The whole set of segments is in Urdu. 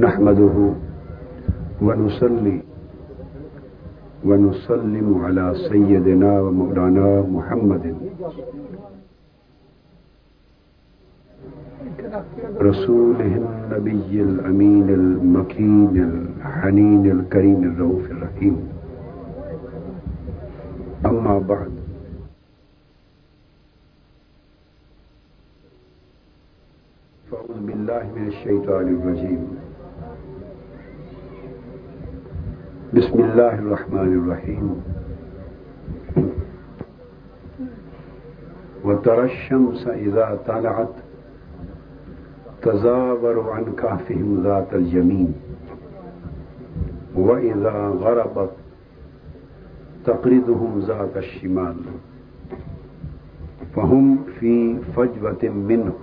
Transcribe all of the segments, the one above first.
نحمده ونصلي ونسلم على سيدنا ومولانا محمد. رسوله النبي الأمين المكين الحنين الكريم الرؤوف الرحيم. أما بعد. فأعوذ بالله من الشيطان الرجيم. بسم الله الرحمن الرحيم وترى الشمس إذا طلعت تزاور عن كهفهم ذات اليمين وإذا غربت تقرضهم ذات الشمال. فهم في فجوة منه.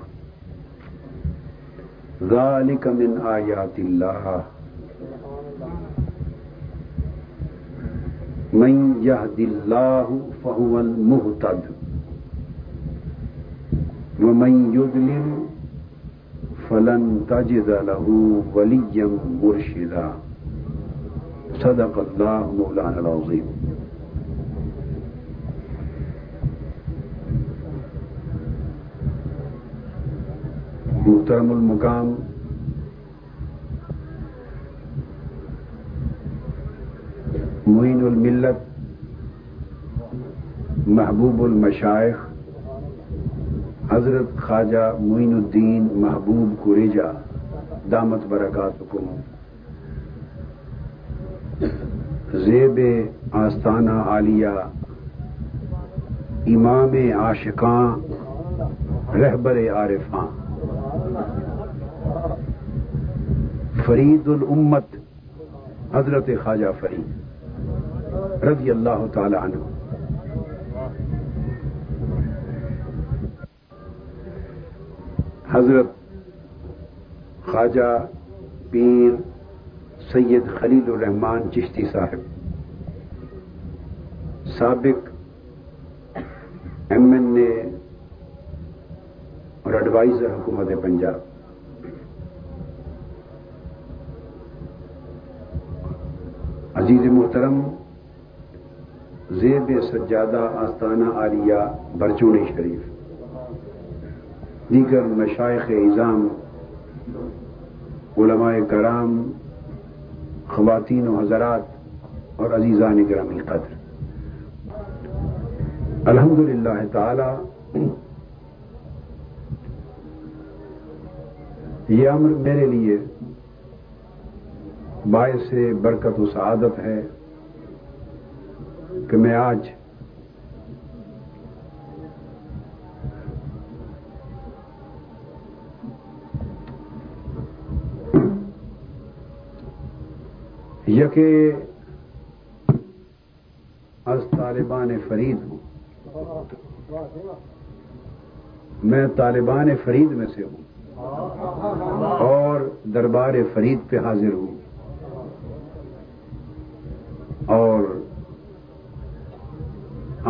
ذلك من آيات الله. من يهد الله فهو المهتد. ومن يضلل فلن تجد له وليا مرشدا. صدق الله مولانا العظيم. محترم المقام معین الملت محبوب المشائخ، حضرت خواجہ معین الدین محبوب قریجا دامت برکات حکم زیب آستانہ عالیہ، امام عاشقاں، رہبر عارفاں۔ فرید الامت، حضرت خواجہ فرید۔ رضی اللہ تعالی عنہ۔ حضرت خواجہ پیر سید خلیل الرحمان چشتی صاحب، سابق ایم این اے اور ایڈوائزر حکومت پنجاب۔ عزیز محترم زیب سجادہ آستانہ عالیہ برچونی شریف۔ دیگر مشائق اظام علماء کرام، خواتین و حضرات اور عزیزان گرامی قدر الحمد للہ تعالی، یہ امر میرے لیے باعث برکت و سعادت ہے۔ کہ میں آج یکے از طالبان فرید ہوں۔ میں طالبان فرید میں سے ہوں۔ اور دربار فرید پہ حاضر ہوں۔ اور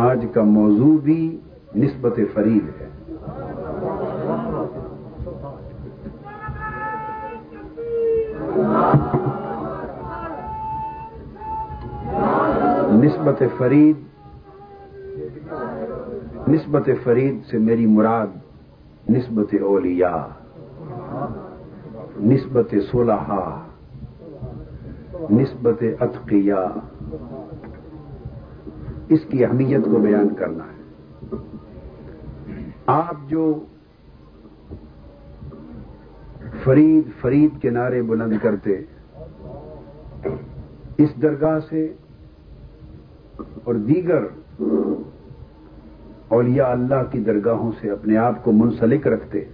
آج کا موضوع بھی نسبت فرید ہے۔ نسبت فرید نسبت فرید سے میری مراد نسبت اولیاء، نسبت صلحہ نسبت اتقیہ اس کی اہمیت کو بیان کرنا ہے۔ آپ جو فرید فرید کے نعرے بلند کرتے، اس درگاہ سے اور دیگر اولیاء اللہ کی درگاہوں سے اپنے آپ کو منسلک رکھتے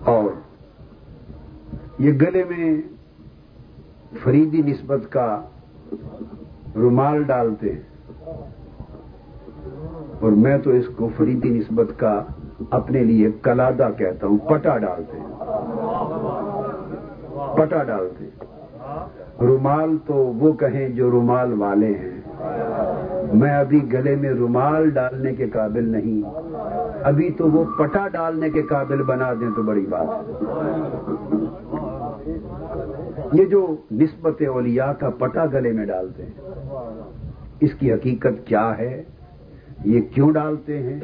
اور یہ گلے میں فریدی نسبت کا رومال ڈالتے اور میں تو اس کو فریدی نسبت کا اپنے لیے کلادہ کہتا ہوں، پٹا ڈالتے پٹا ڈالتے۔ رومال تو وہ کہیں جو رومال والے ہیں۔ میں ابھی گلے میں رومال ڈالنے کے قابل نہیں۔ ابھی تو وہ پٹا ڈالنے کے قابل بنا دیں تو بڑی بات۔ ہے یہ جو نسبت اولیاء کا پٹا گلے میں ڈالتے ہیں، اس کی حقیقت کیا ہے؟ یہ کیوں ڈالتے ہیں؟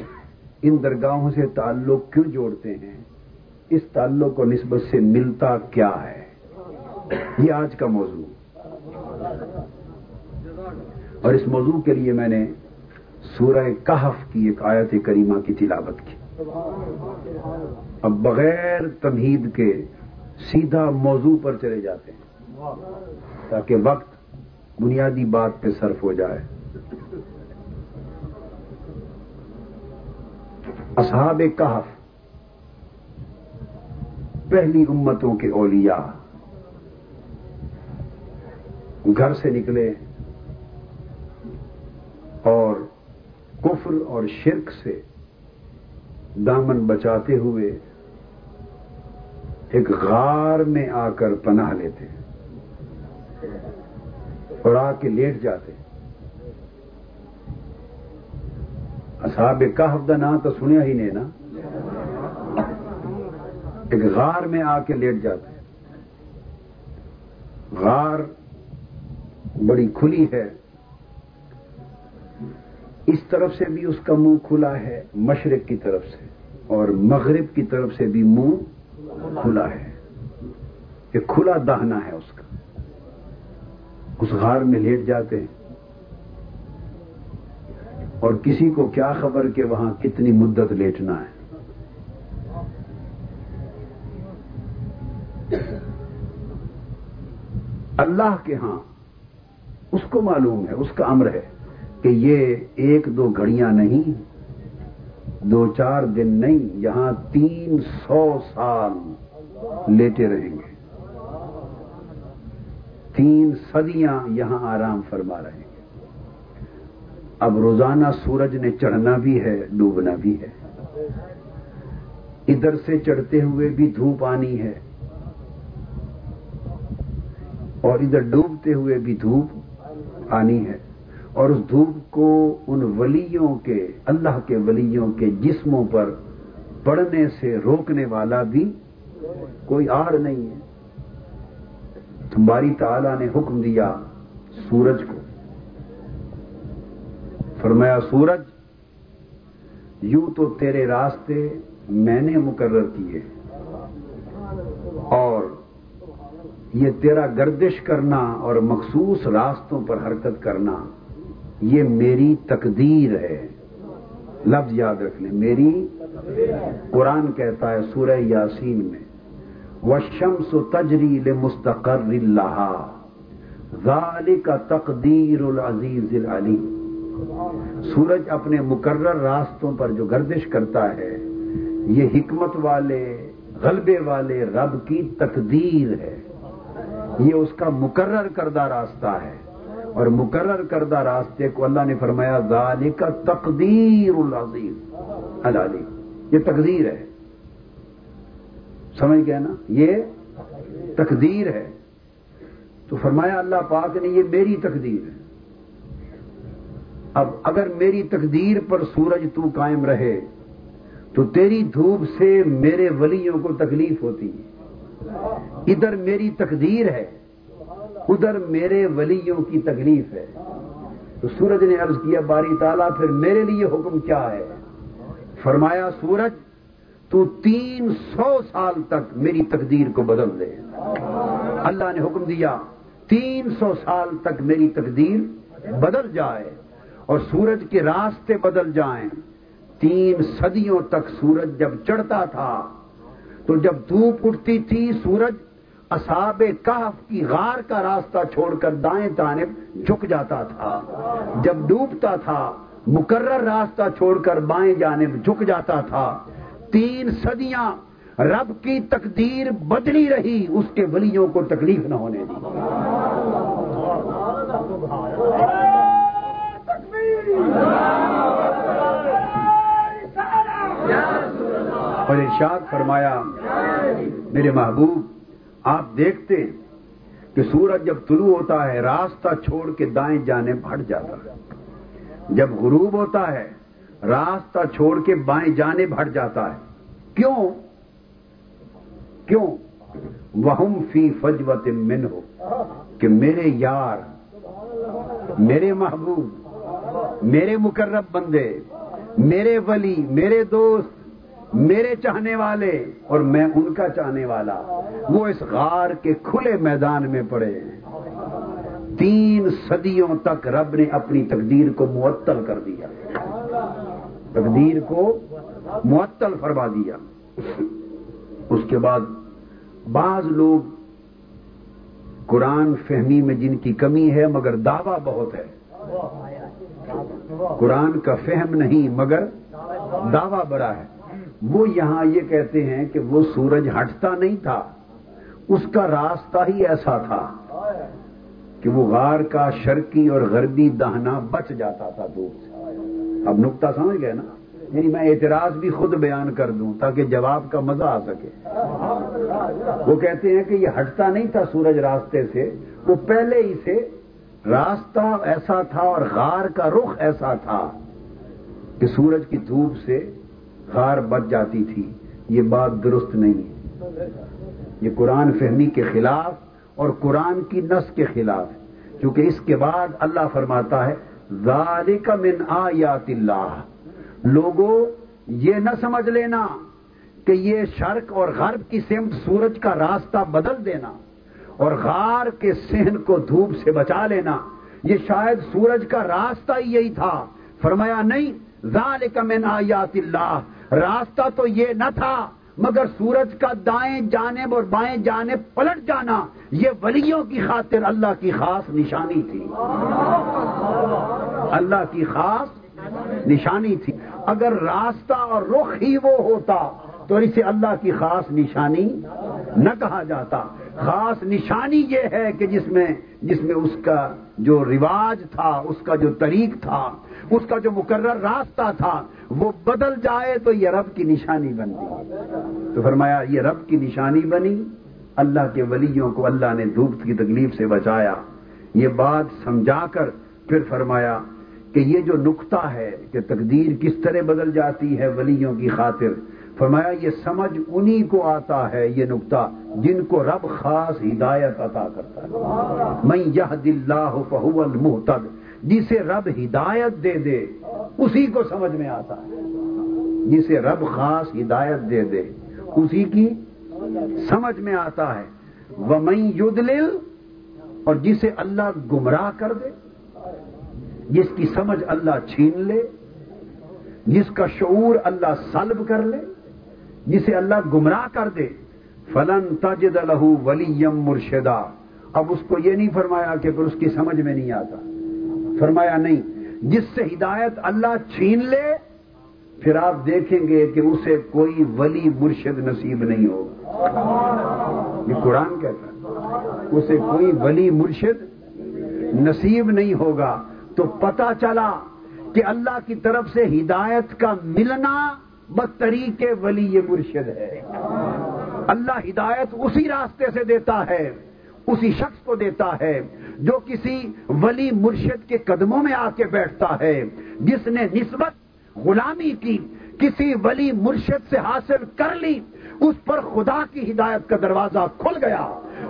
ان درگاہوں سے تعلق کیوں جوڑتے ہیں؟ اس تعلق و نسبت سے ملتا کیا ہے؟ یہ آج کا موضوع۔ اور اس موضوع کے لیے میں نے سورہ کہف کی ایک آیت کریمہ کی تلاوت کی۔ اب بغیر تمہید کے سیدھا موضوع پر چلے جاتے ہیں۔ تاکہ وقت بنیادی بات پہ صرف ہو جائے۔ اصحاب کہف، پہلی امتوں کے اولیاء۔ گھر سے نکلے اور کفر اور شرک سے دامن بچاتے ہوئے ایک غار میں آ کر پناہ لیتے اور آ کے لیٹ جاتے اصحاب کہف دا نام تو سنیا ہی نہیں نا؟ ایک غار میں آ کے لیٹ جاتے غار بڑی کھلی ہے۔ اس طرف سے بھی اس کا منہ کھلا ہے، مشرق کی طرف سے اور مغرب کی طرف سے بھی منہ کھلا ہے۔ یہ کھلا دہنا ہے اس کا۔ اس غار میں لیٹ جاتے ہیں۔ اور کسی کو کیا خبر کہ وہاں کتنی مدت لیٹنا ہے۔ اللہ کے ہاں اس کو معلوم ہے، اس کا امر ہے کہ یہ ایک دو گھڑیاں نہیں دو چار دن نہیں، یہاں تین سو سال لیٹے رہیں گے۔ تین صدیاں یہاں آرام فرما رہیں گے۔ اب روزانہ سورج نے چڑھنا بھی ہے، ڈوبنا بھی ہے۔ ادھر سے چڑھتے ہوئے بھی دھوپ آنی ہے۔ اور ادھر ڈوبتے ہوئے بھی دھوپ آنی ہے۔ اور اس دھوپ کو ان ولیوں کے، اللہ کے ولیوں کے جسموں پر پڑنے سے روکنے والا بھی کوئی آڑ نہیں ہے۔ تمہاری تعالی نے حکم دیا سورج کو۔ فرمایا، سورج، یوں تو تیرے راستے میں نے مقرر کیے اور یہ تیرا گردش کرنا اور مخصوص راستوں پر حرکت کرنا۔ یہ میری تقدیر ہے۔ لفظ یاد رکھ لیں میری قرآن کہتا ہے سورہ یاسین میں وشمس تجری مستقر اللہ ذالک کا تقدیر العزیز العلی سورج اپنے مقرر راستوں پر جو گردش کرتا ہے، یہ حکمت والے، غلبے والے رب کی تقدیر ہے۔ یہ اس کا مقرر کردہ راستہ ہے۔ اور مقرر کردہ راستے کو اللہ نے فرمایا ذالی کا تقدیر العزیز العلی یہ تقدیر ہے۔ سمجھ گیا نا؟ یہ تقدیر ہے۔ تو فرمایا، اللہ پاک نے یہ میری تقدیر ہے۔ اب اگر میری تقدیر پر سورج تو قائم رہے، تو تیری دھوپ سے میرے ولیوں کو تکلیف ہوتی ہے۔ ادھر میری تقدیر ہے۔ ادھر میرے ولیوں کی تکلیف ہے۔ تو سورج نے عرض کیا، باری تالا پھر میرے لیے حکم کیا ہے؟ فرمایا، سورج، تو تین سو سال تک میری تقدیر کو بدل دے۔ اللہ نے حکم دیا، تین سو سال تک میری تقدیر بدل جائے اور سورج کے راستے بدل جائیں۔ تین صدیوں تک سورج جب چڑھتا تھا، تو جب دھوپ اٹھتی تھی، سورج اصاب کہف کی غار کا راستہ چھوڑ کر دائیں جانب جھک جاتا تھا۔ جب ڈوبتا تھا، مقرر راستہ چھوڑ کر بائیں جانب جھک جاتا تھا۔ تین صدیاں رب کی تقدیر بدلی رہی، اس کے ولیوں کو تکلیف نہ ہونے دی۔ اور ارشاد فرمایا، میرے محبوب آپ دیکھتے ہیں کہ سورج جب طلوع ہوتا ہے، راستہ چھوڑ کے دائیں جانے بھٹ جاتا ہے۔ جب غروب ہوتا ہے، راستہ چھوڑ کے بائیں جانے ہٹ جاتا ہے۔ کیوں؟ کیوں؟ وہم فی فجوت من ہو کہ میرے یار، میرے محبوب، میرے مقرب بندے، میرے ولی، میرے دوست میرے چاہنے والے اور میں ان کا چاہنے والا، وہ اس غار کے کھلے میدان میں پڑے۔ تین صدیوں تک رب نے اپنی تقدیر کو معطل کر دیا۔ تقدیر کو معطل فرما دیا۔ اس کے بعد بعض لوگ قرآن فہمی میں جن کی کمی ہے، مگر دعویٰ بہت ہے۔ قرآن کا فہم نہیں، مگر دعویٰ بڑا ہے۔ وہ یہاں یہ کہتے ہیں کہ وہ سورج ہٹتا نہیں تھا، اس کا راستہ ہی ایسا تھا کہ وہ غار کا شرقی اور غربی دہنا بچ جاتا تھا دور سے۔ اب نقطہ سمجھ گئے نا؟ یعنی میں اعتراض بھی خود بیان کر دوں تاکہ جواب کا مزہ آ سکے۔ وہ کہتے ہیں کہ یہ ہٹتا نہیں تھا سورج راستے سے، وہ پہلے ہی سے راستہ ایسا تھا اور غار کا رخ ایسا تھا کہ سورج کی دھوپ سے غار بچ جاتی تھی۔ یہ بات درست نہیں ہے۔ یہ قرآن فہمی کے خلاف اور قرآن کی نس کے خلاف کیونکہ اس کے بعد اللہ فرماتا ہے، ذالک من آیات اللہ۔ لوگوں یہ نہ سمجھ لینا کہ یہ شرق اور غرب کی سمت سورج کا راستہ بدل دینا اور غار کے سہن کو دھوپ سے بچا لینا، یہ شاید سورج کا راستہ ہی یہی تھا۔ فرمایا، نہیں ذالک من آیات اللہ۔ راستہ تو یہ نہ تھا، مگر سورج کا دائیں جانب اور بائیں جانب پلٹ جانا، یہ ولیوں کی خاطر اللہ کی خاص نشانی تھی۔ اللہ کی خاص نشانی تھی۔ اگر راستہ اور رخ ہی وہ ہوتا، تو اسے اللہ کی خاص نشانی نہ کہا جاتا۔ خاص نشانی یہ ہے کہ جس میں جس میں اس کا جو رواج تھا، اس کا جو طریق تھا اس کا جو مقرر راستہ تھا وہ بدل جائے تو یہ رب کی نشانی بنتی۔ تو فرمایا یہ رب کی نشانی بنی اللہ کے ولیوں کو اللہ نے دھوپ کی تکلیف سے بچایا۔ یہ بات سمجھا کر پھر فرمایا کہ یہ جو نقطہ ہے کہ تقدیر کس طرح بدل جاتی ہے ولیوں کی خاطر فرمایا یہ سمجھ انہی کو آتا ہے یہ نقطہ جن کو رب خاص ہدایت عطا کرتا ہے۔ میں یہ دلہ فہو المحتد جسے رب ہدایت دے دے، اسی کو سمجھ میں آتا ہے۔ جسے رب خاص ہدایت دے دے، اسی کی سمجھ میں آتا ہے۔ وہ میں اور جسے اللہ گمراہ کر دے، جس کی سمجھ اللہ چھین لے، جس کا شعور اللہ سلب کر لے، جسے اللہ گمراہ کر دے۔ فلن تجد لہو ولیم مرشدہ اب اس کو یہ نہیں فرمایا کہ پھر اس کی سمجھ میں نہیں آتا۔ فرمایا نہیں، جس سے ہدایت اللہ چھین لے، پھر آپ دیکھیں گے کہ اسے کوئی ولی مرشد نصیب نہیں ہوگا۔ یہ قرآن کہتا ہے، اسے کوئی ولی مرشد نصیب نہیں ہوگا۔ تو پتا چلا کہ اللہ کی طرف سے ہدایت کا ملنا بطریق ولی یہ مرشد ہے۔ اللہ ہدایت اسی راستے سے دیتا ہے، اسی شخص کو دیتا ہے۔ جو کسی ولی مرشد کے قدموں میں آ کے بیٹھتا ہے جس نے نسبت غلامی کی کسی ولی مرشد سے حاصل کر لی اس پر خدا کی ہدایت کا دروازہ کھل گیا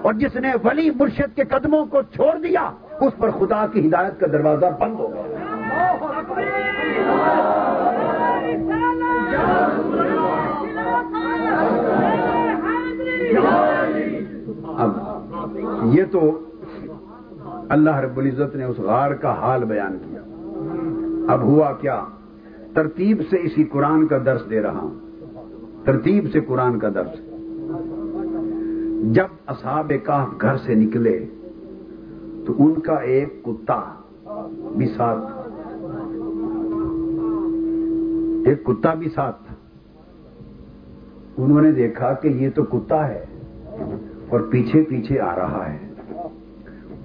اور جس نے ولی مرشد کے قدموں کو چھوڑ دیا اس پر خدا کی ہدایت کا دروازہ بند ہو گیا۔ اب یہ تو اللہ رب العزت نے اس غار کا حال بیان کیا۔ اب ہوا کیا؟ ترتیب سے اسی قرآن کا درس دے رہا ہوں۔ ترتیب سے قرآن کا درس۔ جب اصحاب کا گھر سے نکلے، تو ان کا ایک کتا بھی ساتھ تھا۔ ایک کتا بھی ساتھ تھا۔ انہوں نے دیکھا کہ یہ تو کتا ہے اور پیچھے پیچھے آ رہا ہے۔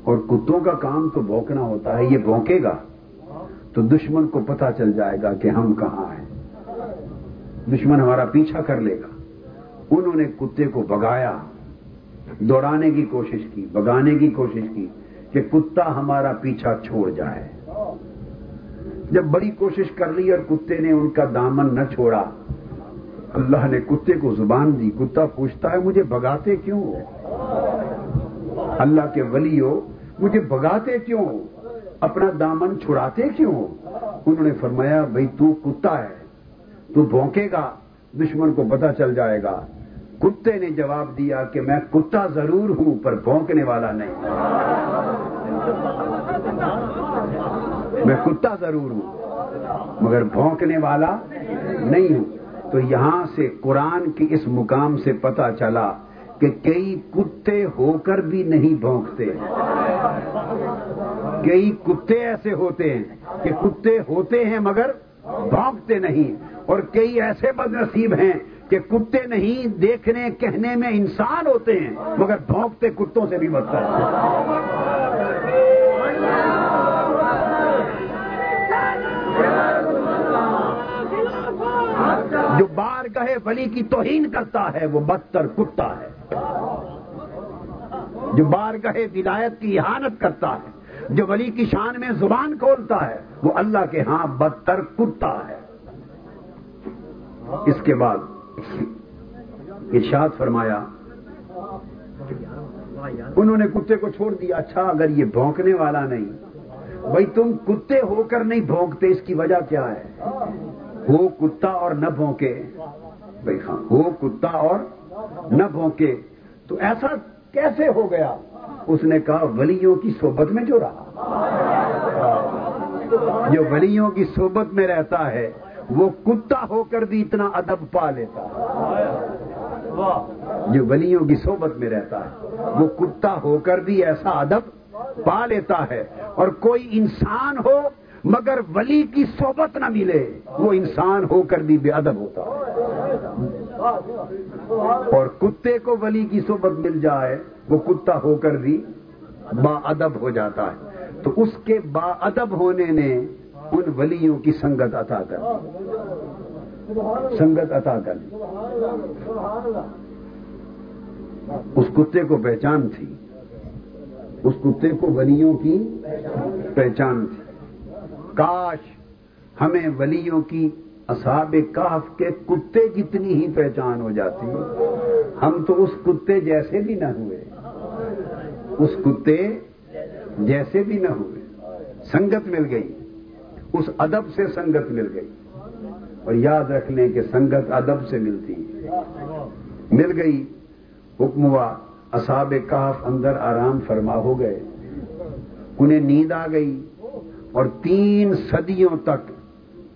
اور کتوں کا کام تو بھونکنا ہوتا ہے، یہ بھونکے گا۔ تو دشمن کو پتا چل جائے گا کہ ہم کہاں ہیں۔ دشمن ہمارا پیچھا کر لے گا۔ انہوں نے کتے کو بگایا دوڑانے کی کوشش کی بگانے کی کوشش کی کہ کتا ہمارا پیچھا چھوڑ جائے۔ جب بڑی کوشش کر لی اور کتے نے ان کا دامن نہ چھوڑا، اللہ نے کتے کو زبان دی۔ کتا پوچھتا ہے، مجھے بگاتے کیوں ہو؟ اللہ کے ولی ہو مجھے بگاتے کیوں اپنا دامن چھڑاتے کیوں انہوں نے فرمایا بھائی تو کتا ہے، تو بھونکے گا، دشمن کو پتا چل جائے گا۔ کتے نے جواب دیا کہ میں کتا ضرور ہوں، پر بھونکنے والا نہیں۔ میں کتا ضرور ہوں، مگر بھونکنے والا نہیں ہوں۔ تو یہاں سے قرآن کی اس مقام سے پتا چلا کہ کئی کتے ہو کر بھی نہیں بھونکتے۔ کئی کتے ایسے ہوتے ہیں کہ کتے ہوتے ہیں مگر بھونکتے نہیں، اور کئی ایسے بد نصیب ہیں کہ کتے نہیں دیکھنے، کہنے میں انسان ہوتے ہیں، مگر بھونکتے کتوں سے بھی بدتر۔ جو بار کہے ولی کی توہین کرتا ہے، وہ بدتر کتا ہے۔ جو بار کہے ولایت کی احانت کرتا ہے، جو ولی کی شان میں زبان کھولتا ہے، وہ اللہ کے ہاں بدتر کتا ہے۔ اس کے بعد ارشاد فرمایا، انہوں نے کتے کو چھوڑ دیا اچھا اگر یہ بھونکنے والا نہیں۔ بھائی، تم کتے ہو کر نہیں بھونکتے، اس کی وجہ کیا ہے؟ ہو کتا اور نہ بھونکے۔ بھائی ہاں ہو کتا اور نہ بھونکے۔ تو ایسا کیسے ہو گیا؟ اس نے کہا، ولیوں کی صحبت میں جو رہا۔ جو ولیوں کی صحبت میں رہتا ہے، وہ کتا ہو کر بھی اتنا ادب پا لیتا ہے۔ جو ولیوں کی صحبت میں رہتا ہے، وہ کتا ہو کر بھی ایسا ادب پا لیتا ہے۔ اور کوئی انسان ہو، مگر ولی کی صحبت نہ ملے، وہ انسان ہو کر بھی بے ادب ہوتا ہے۔ اور کتے کو ولی کی صحبت مل جائے، وہ کتا ہو کر بھی با ادب ہو جاتا ہے۔ تو اس کے با ادب ہونے نے ان ولیوں کی سنگت عطا کر سنگت عطا کر اس کتے کو پہچان تھی۔ اس کتے کو ولیوں کی پہچان تھی۔ کاش ہمیں ولیوں کی اصحاب کاف کے کتے جتنی ہی پہچان ہو جاتی ہم تو اس کتے جیسے بھی نہ ہوئے۔ اس کتے جیسے بھی نہ ہوئے۔ سنگت مل گئی۔ اس ادب سے سنگت مل گئی۔ اور یاد رکھ لیں کہ سنگت ادب سے ملتی مل گئی۔ حکم ہوا اصاب کاف اندر آرام فرما ہو گئے۔ انہیں نیند آ گئی۔ اور تین صدیوں تک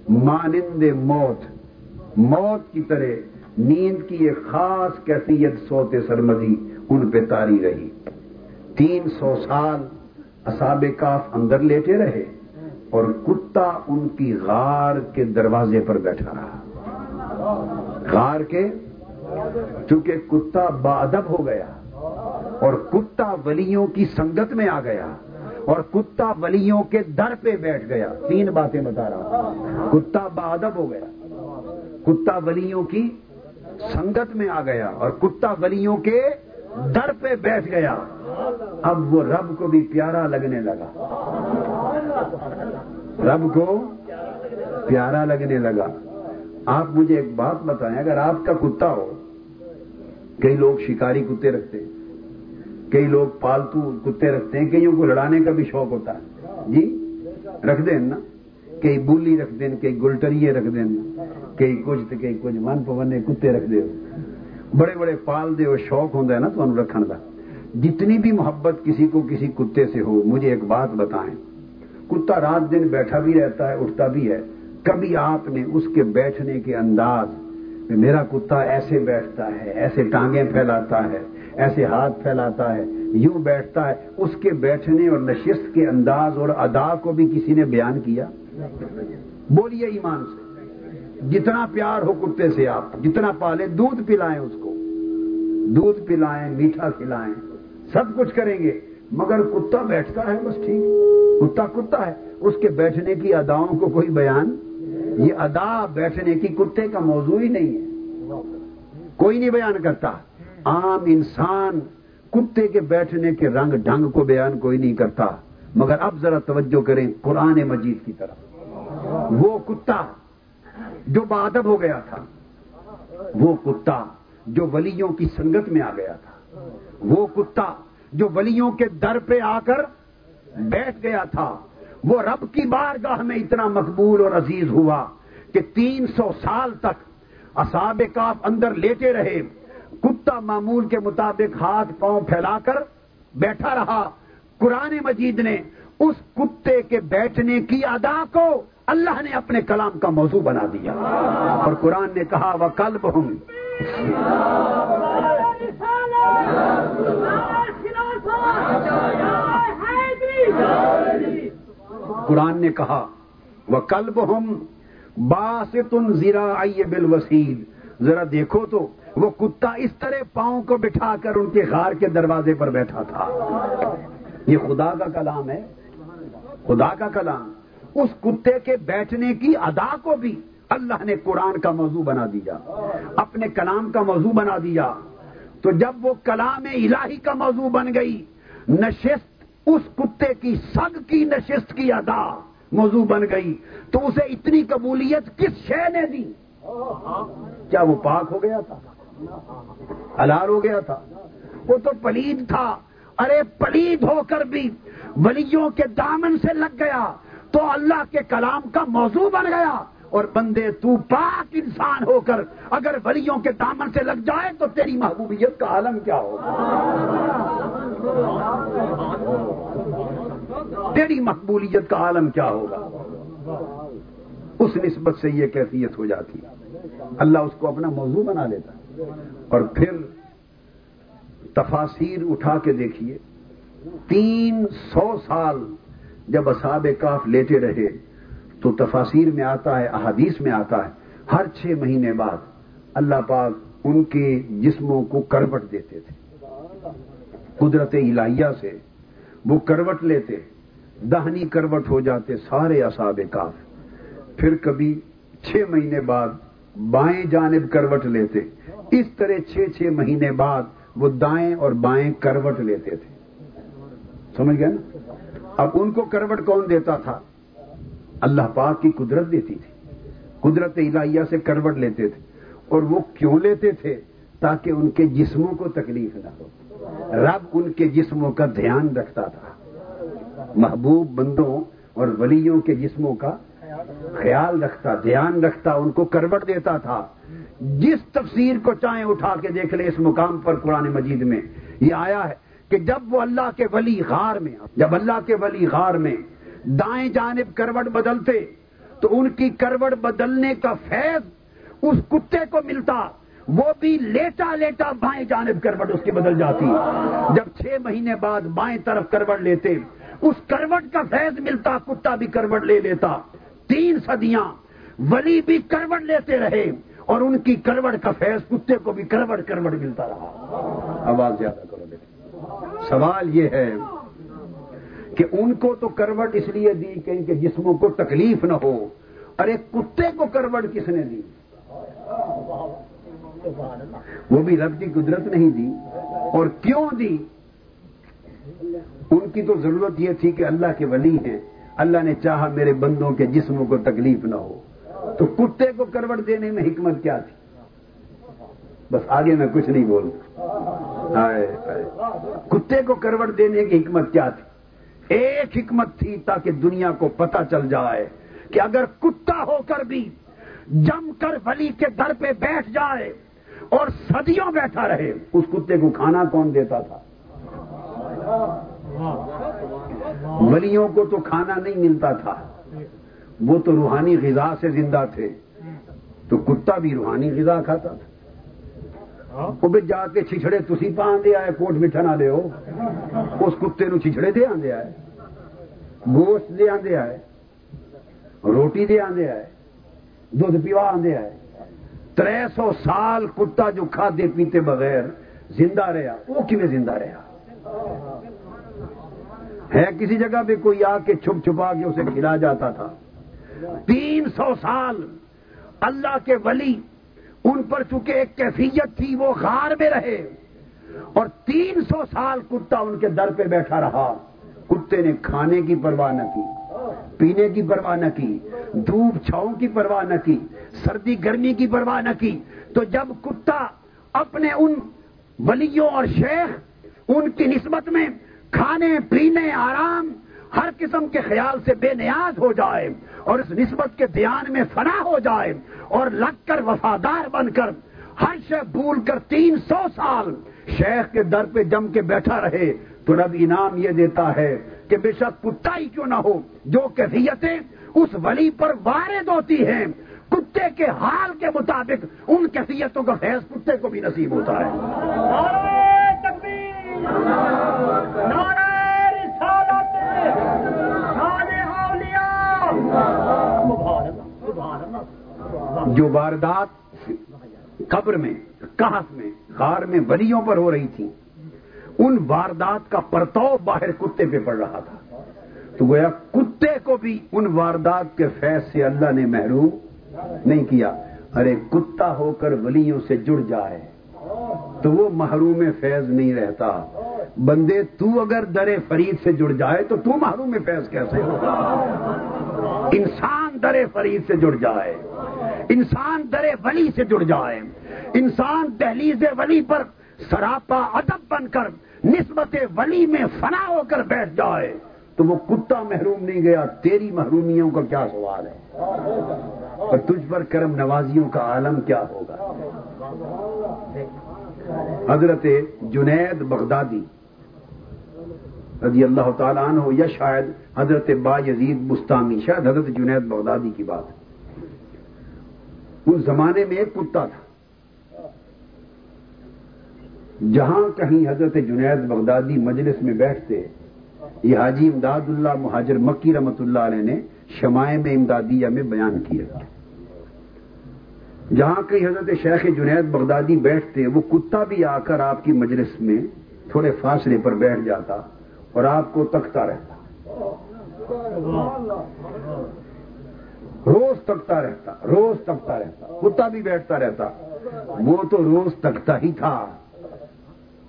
مانند موت موت کی طرح نیند کی ایک خاص کیفیت سوتے سرمدی ان پہ تاری رہی۔ تین سو سال اصاب کاف اندر لیٹے رہے اور کتا ان کی غار کے دروازے پر بیٹھا رہا۔ غار کے؟ چونکہ کتا بادب ہو گیا اور کتا ولیوں کی سنگت میں آ گیا۔ اور کتا ولیوں کے در پہ بیٹھ گیا۔ تین باتیں بتا رہا ہوں۔ کتا بادب ہو گیا۔ کتا ولیوں کی سنگت میں آ گیا اور کتا ولیوں کے در پہ بیٹھ گیا۔ اب وہ رب کو بھی پیارا لگنے لگا۔ رب کو پیارا لگنے لگا۔ آپ مجھے ایک بات بتائیں، اگر آپ کا کتا ہو، کئی لوگ شکاری کتے رکھتے ہیں۔ کئی لوگ پالتو کتے رکھتے ہیں، کئیوں کو لڑانے کا بھی شوق ہوتا ہے۔ جی؟ رکھ دیں نا۔ کئی بولی رکھ دیں کئی گلٹریے رکھ دیں کئی کچھ تو کئی کچھ، من پونے کتے رکھ دے بڑے بڑے پال دے شوق ہوتا ہے نا تو رکھنے کا جتنی بھی محبت کسی کو کسی کتے سے ہو، مجھے ایک بات بتائیں۔ کتا رات دن بیٹھا بھی رہتا ہے، اٹھتا بھی ہے۔ کبھی آپ نے اس کے بیٹھنے کے انداز میرا کتا ایسے بیٹھتا ہے، ایسے ٹانگیں پھیلاتا ہے ایسے ہاتھ پھیلاتا ہے، یوں بیٹھتا ہے، اس کے بیٹھنے اور نشست کے انداز اور ادا کو بھی کسی نے بیان کیا؟ بولیے ایمان سے۔ جتنا پیار ہو کتے سے آپ، جتنا پالیں دودھ پلائیں اس کو۔ دودھ پلائیں، میٹھا کھلائیں، سب کچھ کریں گے۔ مگر کتا بیٹھتا ہے بس ٹھیک۔ کتا کتا ہے۔ اس کے بیٹھنے کی اداؤں کو کوئی بیان؟ یہ ادا بیٹھنے کی کتے کا موضوع ہی نہیں ہے۔ کوئی نہیں بیان کرتا۔ عام انسان کتے کے بیٹھنے کے رنگ ڈھنگ کو بیان کوئی نہیں کرتا، مگر اب ذرا توجہ کریں قرآن مجید کی طرف۔ وہ کتا جو بادب ہو گیا تھا، وہ کتا جو ولیوں کی سنگت میں آ گیا تھا۔ وہ کتا جو ولیوں کے در پہ آ کر بیٹھ گیا تھا۔ وہ رب کی بارگاہ میں اتنا مقبول اور عزیز ہوا کہ تین سو سال تک اصاب کاف اندر لیتے رہے۔ کتا معمول کے مطابق ہاتھ پاؤں پھیلا کر بیٹھا رہا۔ قرآن مجید نے اس کتے کے بیٹھنے کی ادا کو اللہ نے اپنے کلام کا موضوع بنا دیا۔ اور قرآن نے کہا وہ کلب ہوں قرآن نے کہا وہ کلب ہم باس تن زیرا آئیے بل ذرا دیکھو تو، وہ کتا اس طرح پاؤں کو بٹھا کر ان کے غار کے دروازے پر بیٹھا تھا۔ یہ خدا کا کلام ہے۔ خدا کا کلام۔ اس کتے کے بیٹھنے کی ادا کو بھی اللہ نے قرآن کا موضوع بنا دیا۔ اپنے کلام کا موضوع بنا دیا۔ تو جب وہ کلام الہی کا موضوع بن گئی، نشست، اس کتے کی سگ کی نشست کی ادا موضوع بن گئی۔ تو اسے اتنی قبولیت کس شے نے دی؟ کیا وہ پاک ہو گیا تھا؟ حلال ہو گیا تھا؟ وہ تو پلید تھا۔ ارے پلید ہو کر بھی ولیوں کے دامن سے لگ گیا تو اللہ کے کلام کا موضوع بن گیا اور بندے، تو پاک انسان ہو کر اگر ولیوں کے دامن سے لگ جائے تو تیری محبوبیت کا عالم کیا ہوگا؟ تیری مقبولیت کا عالم کیا ہوگا؟ اس نسبت سے یہ کیفیت ہو جاتی۔ ہے اللہ اس کو اپنا موضوع بنا لیتا اور پھر تفاصیر اٹھا کے دیکھیے تین سو سال جب اصحاب کاف لیٹے رہے تو تفاصیر میں آتا ہے، احادیث میں آتا ہے۔ ہر چھ مہینے بعد اللہ پاک ان کے جسموں کو کروٹ دیتے تھے۔ قدرت الہیہ سے وہ کروٹ لیتے، دہنی کروٹ ہو جاتے سارے اصحاب کاف پھر کبھی چھ مہینے بعد بائیں جانب کروٹ لیتے۔ اس طرح چھ چھ مہینے بعد وہ دائیں اور بائیں کروٹ لیتے تھے۔ سمجھ گئے نا؟ اب ان کو کروٹ کون دیتا تھا؟ اللہ پاک کی قدرت دیتی تھی۔ قدرت الہیہ سے کروٹ لیتے تھے۔ اور وہ کیوں لیتے تھے؟ تاکہ ان کے جسموں کو تکلیف نہ ہو۔ رب ان کے جسموں کا دھیان رکھتا تھا۔ محبوب بندوں اور ولیوں کے جسموں کا خیال رکھتا، دھیان رکھتا، ان کو کروٹ دیتا تھا۔ جس تفسیر کو چاہیں اٹھا کے دیکھ لے اس مقام پر قرآن مجید میں۔ یہ آیا ہے کہ جب وہ اللہ کے ولی غار میں، جب اللہ کے ولی غار میں دائیں جانب کروٹ بدلتے، تو ان کی کروٹ بدلنے کا فیض اس کتے کو ملتا۔ وہ بھی لیٹا لیٹا بائیں جانب کروٹ اس کی بدل جاتی۔ جب چھ مہینے بعد بائیں طرف کروٹ لیتے، اس کروٹ کا فیض ملتا، کتا بھی کروٹ لے لیتا۔ تین صدیاں ولی بھی کروٹ لیتے رہے اور ان کی کروٹ کا فیض کتے کو بھی کروٹ کروٹ ملتا رہا۔ آواز زیادہ کرو بیٹے۔ سوال یہ ہے کہ ان کو تو کروٹ اس لیے دی کہ ان کے جسموں کو تکلیف نہ ہو۔ ارے کتے کو کروٹ کس نے دی؟ وہ بھی رب کی قدرت نہیں دی۔ اور کیوں دی؟ ان کی تو ضرورت یہ تھی کہ اللہ کے ولی ہیں۔ اللہ نے چاہا میرے بندوں کے جسموں کو تکلیف نہ ہو۔ تو کتے کو کروٹ دینے میں حکمت کیا تھی؟ بس آگے میں کچھ نہیں بول کتے کو کروٹ دینے کی حکمت کیا تھی؟ ایک حکمت تھی تاکہ دنیا کو پتا چل جائے کہ اگر کتا ہو کر بھی جم کر ولی کے در پہ بیٹھ جائے اور صدیوں بیٹھا رہے، اس کتے کو کھانا کون دیتا تھا؟ ولیوں کو تو کھانا نہیں ملتا تھا۔ وہ تو روحانی غذا سے زندہ تھے۔ تو کتا بھی روحانی غذا کھاتا تھا۔ وہ بھی جا کے چھچڑے تھی پا دے آئے، کوٹ مٹھا نہ لو اس کتے نو چھچڑے دے آدھے آئے۔ گوشت دے آدھے آئے۔ روٹی دے آدھے آئے۔ دھد پیوا آدھے آئے۔ تر سو سال کتا جو کھادے پیتے بغیر زندہ رہا۔ وہ کھے زندہ رہا؟ ہے کسی جگہ پہ کوئی آ کے چھپ چھپا کے اسے کھلا جاتا تھا۔ تین سو سال اللہ کے ولی ان پر چونکہ ایک کیفیت تھی وہ غار میں رہے۔ اور تین سو سال کتا ان کے در پہ بیٹھا رہا۔ کتے نے کھانے کی پرواہ نہ کی، پینے کی پرواہ نہ کی، دھوپ چھاؤں کی پرواہ نہ کی، سردی گرمی کی پرواہ نہ کی۔ تو جب کتا اپنے ان ولیوں اور شیخ ان کی نسبت میں کھانے، پینے، آرام، ہر قسم کے خیال سے بے نیاز ہو جائے اور اس نسبت کے دھیان میں فنا ہو جائے اور لگ کر وفادار بن کر ہر شے بھول کر تین سو سال شیخ کے در پہ جم کے بیٹھا رہے تو رب انعام یہ دیتا ہے کہ بے شک کتا ہی کیوں نہ ہو، جو کیفیتیں اس ولی پر وارد ہوتی ہیں، کتے کے حال کے مطابق ان کیفیتوں کا فیض کتے کو بھی نصیب ہوتا ہے۔ جو واردات قبر میں، کہف میں، غار میں ولیوں پر ہو رہی تھی ان واردات کا پرتو باہر کتے پہ پڑ رہا تھا۔ تو گویا کتے کو بھی ان واردات کے فیض سے اللہ نے محروم نہیں کیا۔ ارے کتا ہو کر ولیوں سے جڑ جائے، تو وہ محروم فیض نہیں رہتا۔ بندے، تو اگر در فرید سے جڑ جائے تو تو محروم فیض کیسے ہوگا؟ انسان در فرید سے جڑ جائے۔ انسان در ولی سے جڑ جائے۔ انسان دہلیز ولی پر سراپا ادب بن کر نسبت ولی میں فنا ہو کر بیٹھ جائے۔ تو وہ کتا محروم نہیں گیا، تیری محرومیوں کا کیا سوال ہے؟ اور تجھ پر کرم نوازیوں کا عالم کیا ہوگا؟ حضرت جنید بغدادی رضی اللہ تعالیٰ عنہ یا شاید حضرت با یزید مستانی شاید حضرت جنید بغدادی کی بات ہے۔ اس زمانے میں ایک کتا تھا۔ جہاں کہیں حضرت جنید بغدادی مجلس میں بیٹھتے، یہ حاجی امداد اللہ مہاجر مکی رحمت اللہ علیہ نے شمائے میں امدادیہ میں بیان کیا۔ جہاں کہیں حضرت شیخ جنید بغدادی بیٹھتے، وہ کتا بھی آ کر آپ کی مجلس میں تھوڑے فاصلے پر بیٹھ جاتا اور آپ کو تکتا رہتا۔ روز تکتا رہتا، روز تکتا رہتا، کتا بھی بیٹھتا رہتا۔ وہ تو روز تکتا ہی تھا۔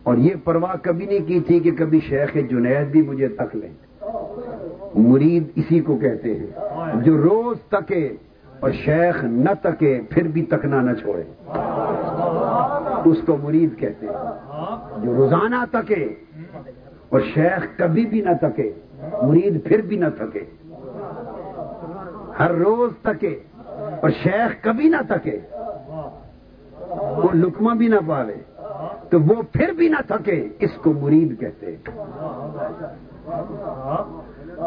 اور یہ پرواہ کبھی نہیں کی تھی کہ کبھی شیخ جنید بھی مجھے تک لیں۔ مرید اسی کو کہتے ہیں، جو روز تکے اور شیخ نہ تکے، پھر بھی تکنا نہ چھوڑے۔ اس کو مرید کہتے ہیں۔ جو روزانہ تکے اور شیخ کبھی بھی نہ تکے، مرید پھر بھی نہ تھکے ہر روز تکے اور شیخ کبھی نہ تکے وہ لکما بھی نہ پاوے تو وہ پھر بھی نہ تھکے، اس کو مرید کہتے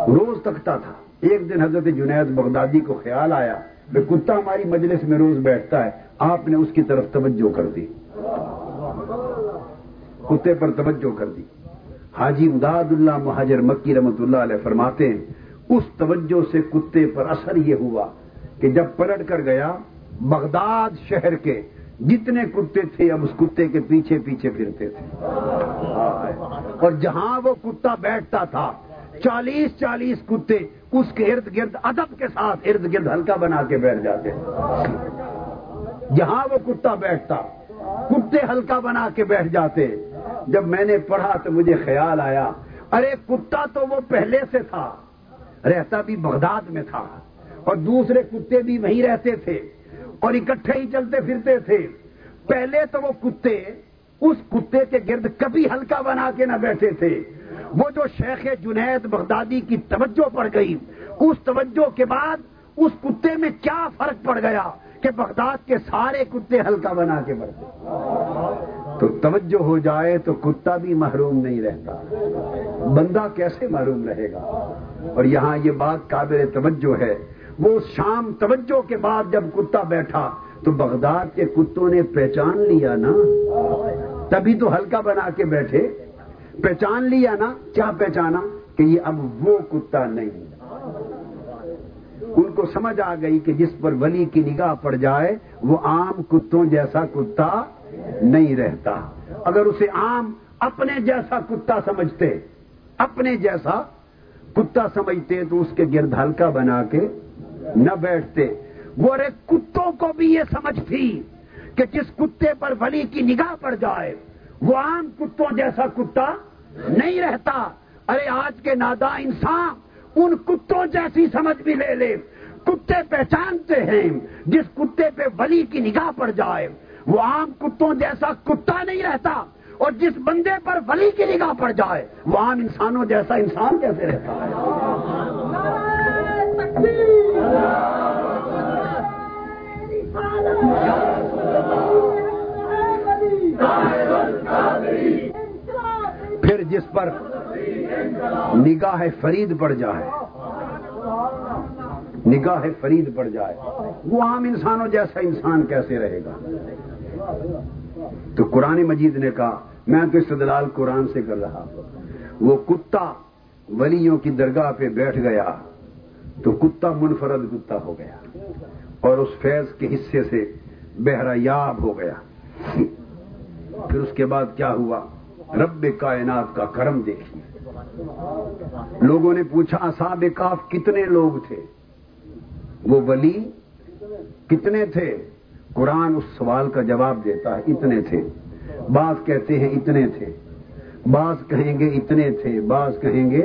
روز تکتا تھا۔ ایک دن حضرت جنید بغدادی کو خیال آیا کہ کتا ہماری مجلس میں روز بیٹھتا ہے، آپ نے اس کی طرف توجہ کر دی۔ کتے پر توجہ کر دی۔ حاجی امداد اللہ مہاجر مکی رحمت اللہ علیہ فرماتے ہیں اس توجہ سے کتے پر اثر یہ ہوا کہ جب پلٹ کر گیا، بغداد شہر کے جتنے کتے تھے، اب اس کتے کے پیچھے پیچھے پھرتے تھے۔ اور جہاں وہ کتا بیٹھتا تھا، چالیس چالیس کتے اس کے ارد گرد ادب کے ساتھ ارد گرد ہلکا بنا کے بیٹھ جاتے جہاں وہ کتا بیٹھتا، کتے ہلکا بنا کے بیٹھ جاتے۔ جب میں نے پڑھا تو مجھے خیال آیا، ارے کتا تو وہ پہلے سے تھا۔ رہتا بھی بغداد میں تھا اور دوسرے کتے بھی وہیں رہتے تھے اور اکٹھے ہی چلتے پھرتے تھے۔ پہلے تو وہ کتے اس کتے کے گرد کبھی ہلکا بنا کے نہ بیٹھے تھے۔ وہ جو شیخ جنید بغدادی کی توجہ پڑ گئی، اس توجہ کے بعد اس کتے میں کیا فرق پڑ گیا کہ بغداد کے سارے کتے ہلکا بنا کے بڑھتے تو توجہ ہو جائے تو کتا بھی محروم نہیں رہتا۔ بندہ کیسے محروم رہے گا؟ اور یہاں یہ بات قابل توجہ ہے۔ وہ شام توجہ کے بعد جب کتا بیٹھا تو بغداد کے کتوں نے پہچان لیا نا۔ تبھی تو ہلکا بنا کے بیٹھے۔ پہچان لیا نا۔ کیا پہچانا؟ کہ یہ اب وہ کتا نہیں۔ ان کو سمجھ آ گئی کہ جس پر ولی کی نگاہ پڑ جائے، وہ عام کتوں جیسا کتا نہیں رہتا۔ اگر اسے عام اپنے جیسا کتا سمجھتے، اپنے جیسا کتا سمجھتے تو اس کے گرد ہلکا بنا کے نہ بیٹھتے۔ وہ ارے کتوں کو بھی یہ سمجھ تھی کہ جس کتے پر ولی کی نگاہ پڑ جائے، وہ عام کتوں جیسا کتا نہیں رہتا۔ ارے، آج کے نادا انسان ان کتوں جیسی سمجھ بھی لے لے۔ کتے پہچانتے ہیں جس کتے پہ ولی کی نگاہ پڑ جائے۔ وہ عام کتوں جیسا کتا نہیں رہتا اور جس بندے پر ولی کی نگاہ پڑ جائے، وہ عام انسانوں جیسا انسان کیسے رہتا ہے؟ پھر جس پر نگاہ فرید پڑ جائے، نگاہ فرید پڑ جائے، وہ عام انسانوں جیسا انسان کیسے رہے گا؟ تو قرآن مجید نے کہا، میں تو استدلال قرآن سے کر رہا وہ کتا ولیوں کی درگاہ پہ بیٹھ گیا، تو کتا منفرد کتا ہو گیا۔ اور اس فیض کے حصے سے بہرا یاب ہو گیا۔ پھر اس کے بعد کیا ہوا؟ رب کائنات کا کرم دیکھیے۔ لوگوں نے پوچھا اصاب کاف کتنے لوگ تھے؟ وہ ولی کتنے تھے؟ قرآن اس سوال کا جواب دیتا ہے، اتنے تھے۔ بعض کہتے ہیں اتنے تھے۔ بعض کہیں گے اتنے تھے، بعض کہیں گے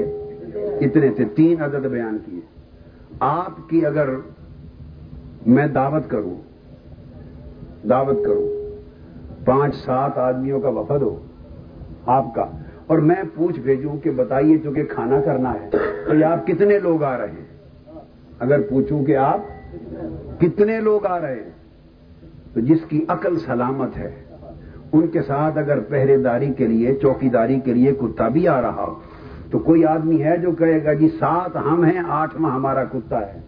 اتنے تھے۔ تین عدد بیان کیے۔ آپ کی اگر میں دعوت کروں دعوت کروں، پانچ سات آدمیوں کا وفد ہو، آپ کا، اور میں پوچھ بھیجوں کہ بتائیے چونکہ کھانا کرنا ہے، تو یہ آپ کتنے لوگ آ رہے ہیں؟ اگر پوچھوں کہ آپ کتنے لوگ آ رہے ہیں؟ تو جس کی عقل سلامت ہے، ان کے ساتھ اگر پہرے داری کے لیے چوکی داری کے لیے کتا بھی آ رہا ہو تو کوئی آدمی ہے جو کہے گا جی سات ہم ہیں آٹھواں ہمارا کتا ہے۔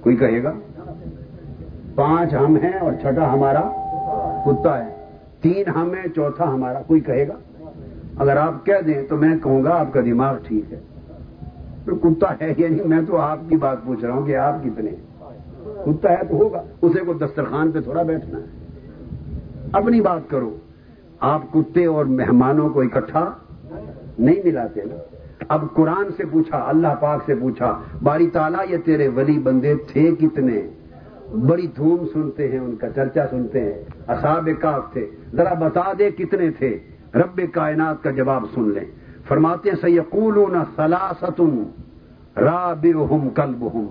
کوئی کہے گا؟ پانچ ہم ہیں اور چھٹا ہمارا کتا ہے۔ تین ہم ہیں، چوتھا ہمارا، کوئی کہے گا؟ اگر آپ کہہ دیں تو میں کہوں گا، آپ کا دماغ ٹھیک ہے۔ تو کتا ہے یا نہیں، میں تو آپ کی بات پوچھ رہا ہوں کہ آپ کتنے ہیں۔ کتا ہے تو ہوگا، اسے کو دسترخوان پہ تھوڑا بیٹھنا ہے۔ اپنی بات کرو، آپ کتے اور مہمانوں کو اکٹھا نہیں ملاتے نا۔ اب قرآن سے پوچھا، اللہ پاک سے پوچھا، باری تالا یہ تیرے ولی بندے تھے کتنے؟ بڑی دھوم سنتے ہیں، ان کا چرچا سنتے ہیں۔ اصاب کاف تھے، ذرا بتا دے کتنے تھے؟ رب کائنات کا جواب سن لیں۔ فرماتے ہیں سیقول سلاستن رابعہم کلبہم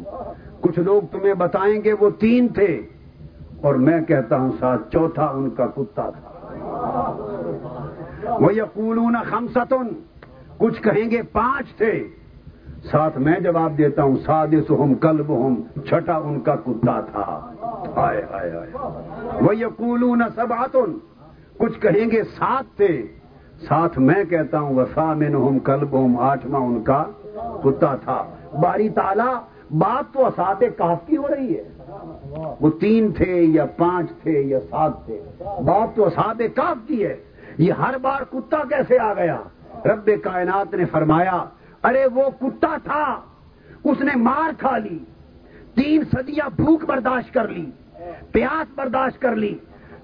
کچھ لوگ تمہیں بتائیں گے وہ تین تھے۔ اور میں کہتا ہوں ساتھ، چوتھا ان کا کتا تھا۔ وہ یقولون خمستن، کچھ کہیں گے پانچ تھے۔ ساتھ میں جواب دیتا ہوں سادس ہم کلب ہم چھٹا ان کا کتا تھا۔ آئے آئے آئے۔ وہ یقولون سباتن کچھ کہیں گے سات تھے۔ ساتھ میں کہتا ہوں وسامن ہم کلب ہم آٹھواں ان کا کتا تھا۔ باری تالا بات تو اسات کاف کی ہو رہی ہے۔ وہ تین تھے یا پانچ تھے یا سات تھے۔ بات تو اسات کاف کی ہے۔ یہ ہر بار کتا کیسے آ گیا؟ رب کائنات نے فرمایا، ارے وہ کتا تھا۔ اس نے مار کھا لی۔ تین صدیاں بھوک برداشت کر لی، پیاس برداشت کر لی۔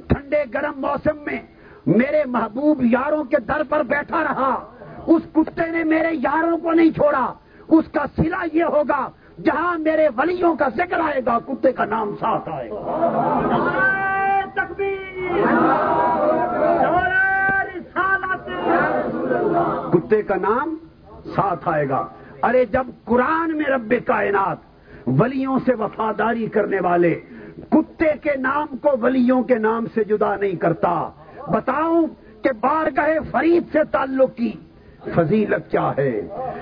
ٹھنڈے گرم موسم میں میرے محبوب یاروں کے در پر بیٹھا رہا۔ اس کتے نے میرے یاروں کو نہیں چھوڑا۔ اس کا سلا یہ ہوگا جہاں میرے ولیوں کا ذکر آئے گا کتے کا نام ساتھ آئے گا۔ کتے کا نام ساتھ آئے گا۔ ارے جب قرآن میں رب کائنات ولیوں سے وفاداری کرنے والے کتے کے نام کو ولیوں کے نام سے جدا نہیں کرتا بتاؤں کہ بار گئے فرید سے تعلق کی فضیلت کیا ہے؟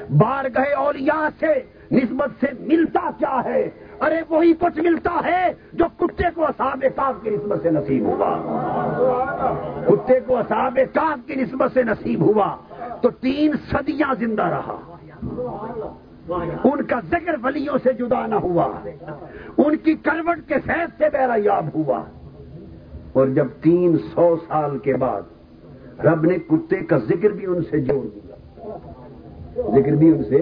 بار گئے اولیاء سے نسبت سے ملتا کیا ہے؟ ارے وہی کچھ ملتا ہے جو کتے کو اصاب کاف کی نسبت سے نصیب ہوا۔ کتے کو اصاب کاف کی نسبت سے نصیب ہوا تو تین صدیاں زندہ رہا۔ ان کا ذکر ولیوں سے جدا نہ ہوا۔ ان کی کروٹ کے فیض سے بیرا یاب ہوا۔ اور جب تین سو سال کے بعد رب نے کتے کا ذکر بھی ان سے جوڑ دیا۔ ذکر بھی ان سے۔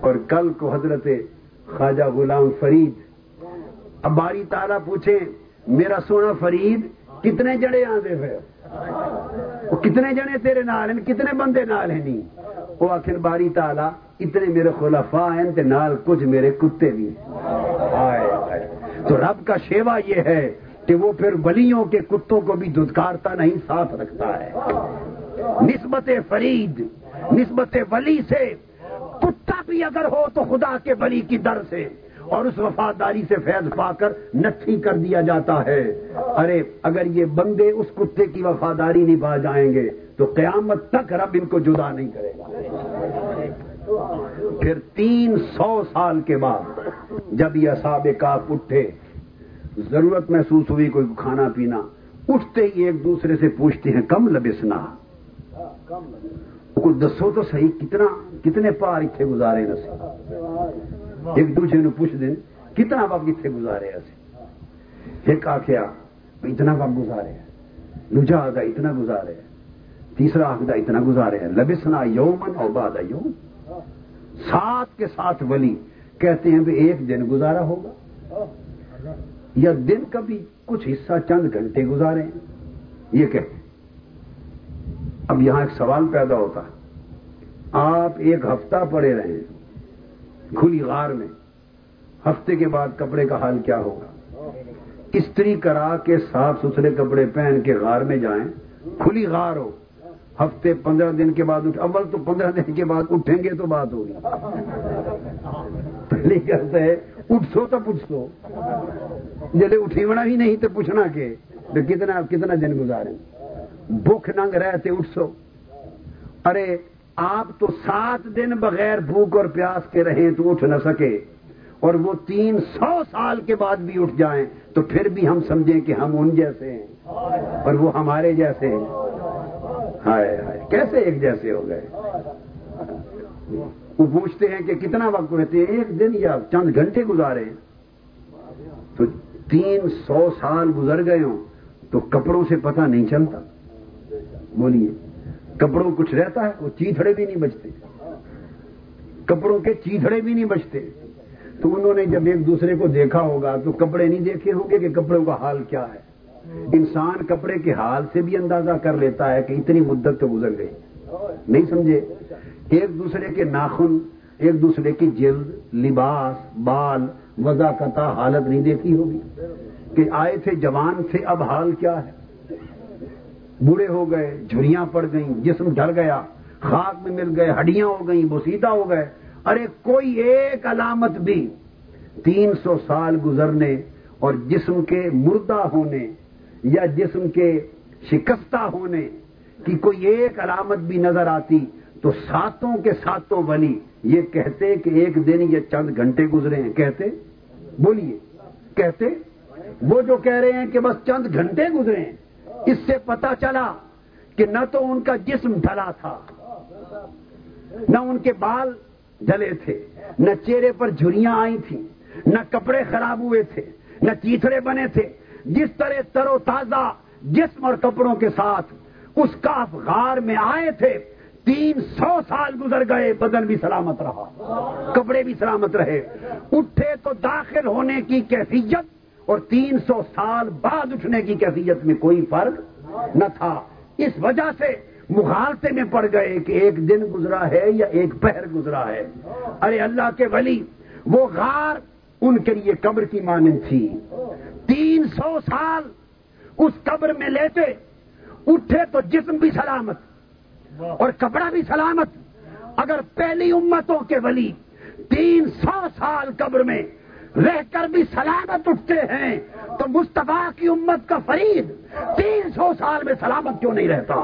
اور کل کو حضرت خواجہ غلام فرید۔ اب باری تالا پوچھے میرا سونا فرید کتنے جڑے آدھے پھر؟ وہ کتنے جنے تیرے نال ہیں؟ کتنے بندے نال ہیں نہیں وہ آخر باری تالا اتنے میرے خلفا ہیں تے نال کچھ میرے کتے بھی آئے تو رب کا شیوا یہ ہے کہ وہ پھر ولیوں کے کتوں کو بھی دھدکارتا نہیں، ساتھ رکھتا ہے۔ نسبت فرید نسبت ولی سے۔ کتا بھی اگر ہو تو خدا کے بلی کی در سے۔ اور اس وفاداری سے فیض پا کر نتھی کر دیا جاتا ہے۔ ارے، اگر یہ بندے اس کتے کی وفاداری نہیں پا جائیں گے، تو قیامت تک رب ان کو جدا نہیں کرے گا۔ پھر تین سو سال کے بعد جب یہ اصاب کا اٹھے، ضرورت محسوس ہوئی کوئی کھانا پینا، اٹھتے ہی ایک دوسرے سے پوچھتے ہیں، کم لبسنا؟ کچھ دسو تو صحیح کتنا کتنے پار اتنے گزارے نسی ایک دوسرے نے پوچھ دیں کتنا وقت اتنے گزارے ایسے ایک آخیا اتنا وقت گزارے دوجا آگا اتنا گزارے تیسرا آخدہ اتنا گزارے لبسنا یومن اور باد یوم۔ ساتھ کے ساتھ ولی کہتے ہیں کہ ایک دن گزارا ہوگا۔ یا دن کا بھی کچھ حصہ چند گھنٹے گزارے ہیں۔ یہ کہتے اب یہاں ایک سوال پیدا ہوتا آپ ایک ہفتہ پڑے رہے کھلی غار میں، ہفتے کے بعد کپڑے کا حال کیا ہوگا؟ استری کرا کے صاف ستھرے کپڑے پہن کے غار میں جائیں، کھلی غار ہو، ہفتے پندرہ دن کے بعد اٹھ، اول تو پندرہ دن کے بعد اٹھیں گے تو بات ہوگی۔ پہلی کہتے ہے اٹھ سو تو پوچھ سو جلے اٹھیونا ہی نہیں تو پوچھنا کہ کتنا کتنا دن گزارے بھوک ننگ رہتے اٹھ سو ارے، آپ تو سات دن بغیر بھوک اور پیاس کے رہیں تو اٹھ نہ سکے۔ اور وہ تین سو سال کے بعد بھی اٹھ جائیں تو پھر بھی ہم سمجھیں کہ ہم ان جیسے ہیں۔ اور وہ ہمارے جیسے ہیں۔ ہائے ہائے، کیسے ایک جیسے ہو گئے؟ وہ پوچھتے ہیں کہ کتنا وقت رہتے ہیں؟ ایک دن یا چند گھنٹے گزارے۔ تو تین سو سال گزر گئے ہوں تو کپڑوں سے پتہ نہیں چلتا۔ بولیے، کپڑوں کچھ رہتا ہے، وہ چیتڑے بھی نہیں بچتے۔ کپڑوں کے چیتڑے بھی نہیں بچتے۔ تو انہوں نے جب ایک دوسرے کو دیکھا ہوگا، تو کپڑے نہیں دیکھے ہوں گے کہ کپڑوں کا حال کیا ہے۔ انسان کپڑے کے حال سے بھی اندازہ کر لیتا ہے کہ اتنی مدت تو گزر گئی۔ نہیں سمجھے؟ ایک دوسرے کے ناخن، ایک دوسرے کی جلد، لباس، بال وضاقتہ حالت نہیں دیکھی ہوگی کہ آئے تھے جوان سے اب حال کیا ہے۔ بوڑھے ہو گئے، جھریاں پڑ گئیں، جسم ڈر گیا، خاک میں مل گئے، ہڈیاں ہو گئیں بوسیدہ ہو گئے۔ ارے کوئی ایک علامت بھی تین سو سال گزرنے اور جسم کے مردہ ہونے یا جسم کے شکستہ ہونے کی کوئی ایک علامت بھی نظر آتی تو ساتوں کے ساتوں ولی یہ کہتے کہ ایک دن یہ چند گھنٹے گزرے ہیں۔ کہتے؟ بولیے۔ کہتے؟ وہ جو کہہ رہے ہیں کہ بس چند گھنٹے گزرے ہیں۔ اس سے پتا چلا کہ نہ تو ان کا جسم ڈھلا تھا، نہ ان کے بال ڈلے تھے، نہ چہرے پر جھریاں آئی تھیں، نہ کپڑے خراب ہوئے تھے، نہ چیتڑے بنے تھے۔ جس طرح تر و تازہ جسم اور کپڑوں کے ساتھ اس کا غار میں آئے تھے، تین سو سال گزر گئے، بدن بھی سلامت رہا، کپڑے بھی سلامت رہے۔ اٹھے تو داخل ہونے کی کیفیت اور تین سو سال بعد اٹھنے کی کیفیت میں کوئی فرق نہ تھا۔ اس وجہ سے مغالطے میں پڑ گئے کہ ایک دن گزرا ہے یا ایک پہر گزرا ہے۔ ارے اللہ کے ولی، وہ غار ان کے لیے قبر کی مانند تھی۔ تین سو سال اس قبر میں لیتے اٹھے تو جسم بھی سلامت اور کپڑا بھی سلامت۔ اگر پہلی امتوں کے ولی تین سو سال قبر میں رہ کر بھی سلامت اٹھتے ہیں تو مصطفیٰ کی امت کا فرید تین سو سال میں سلامت کیوں نہیں رہتا؟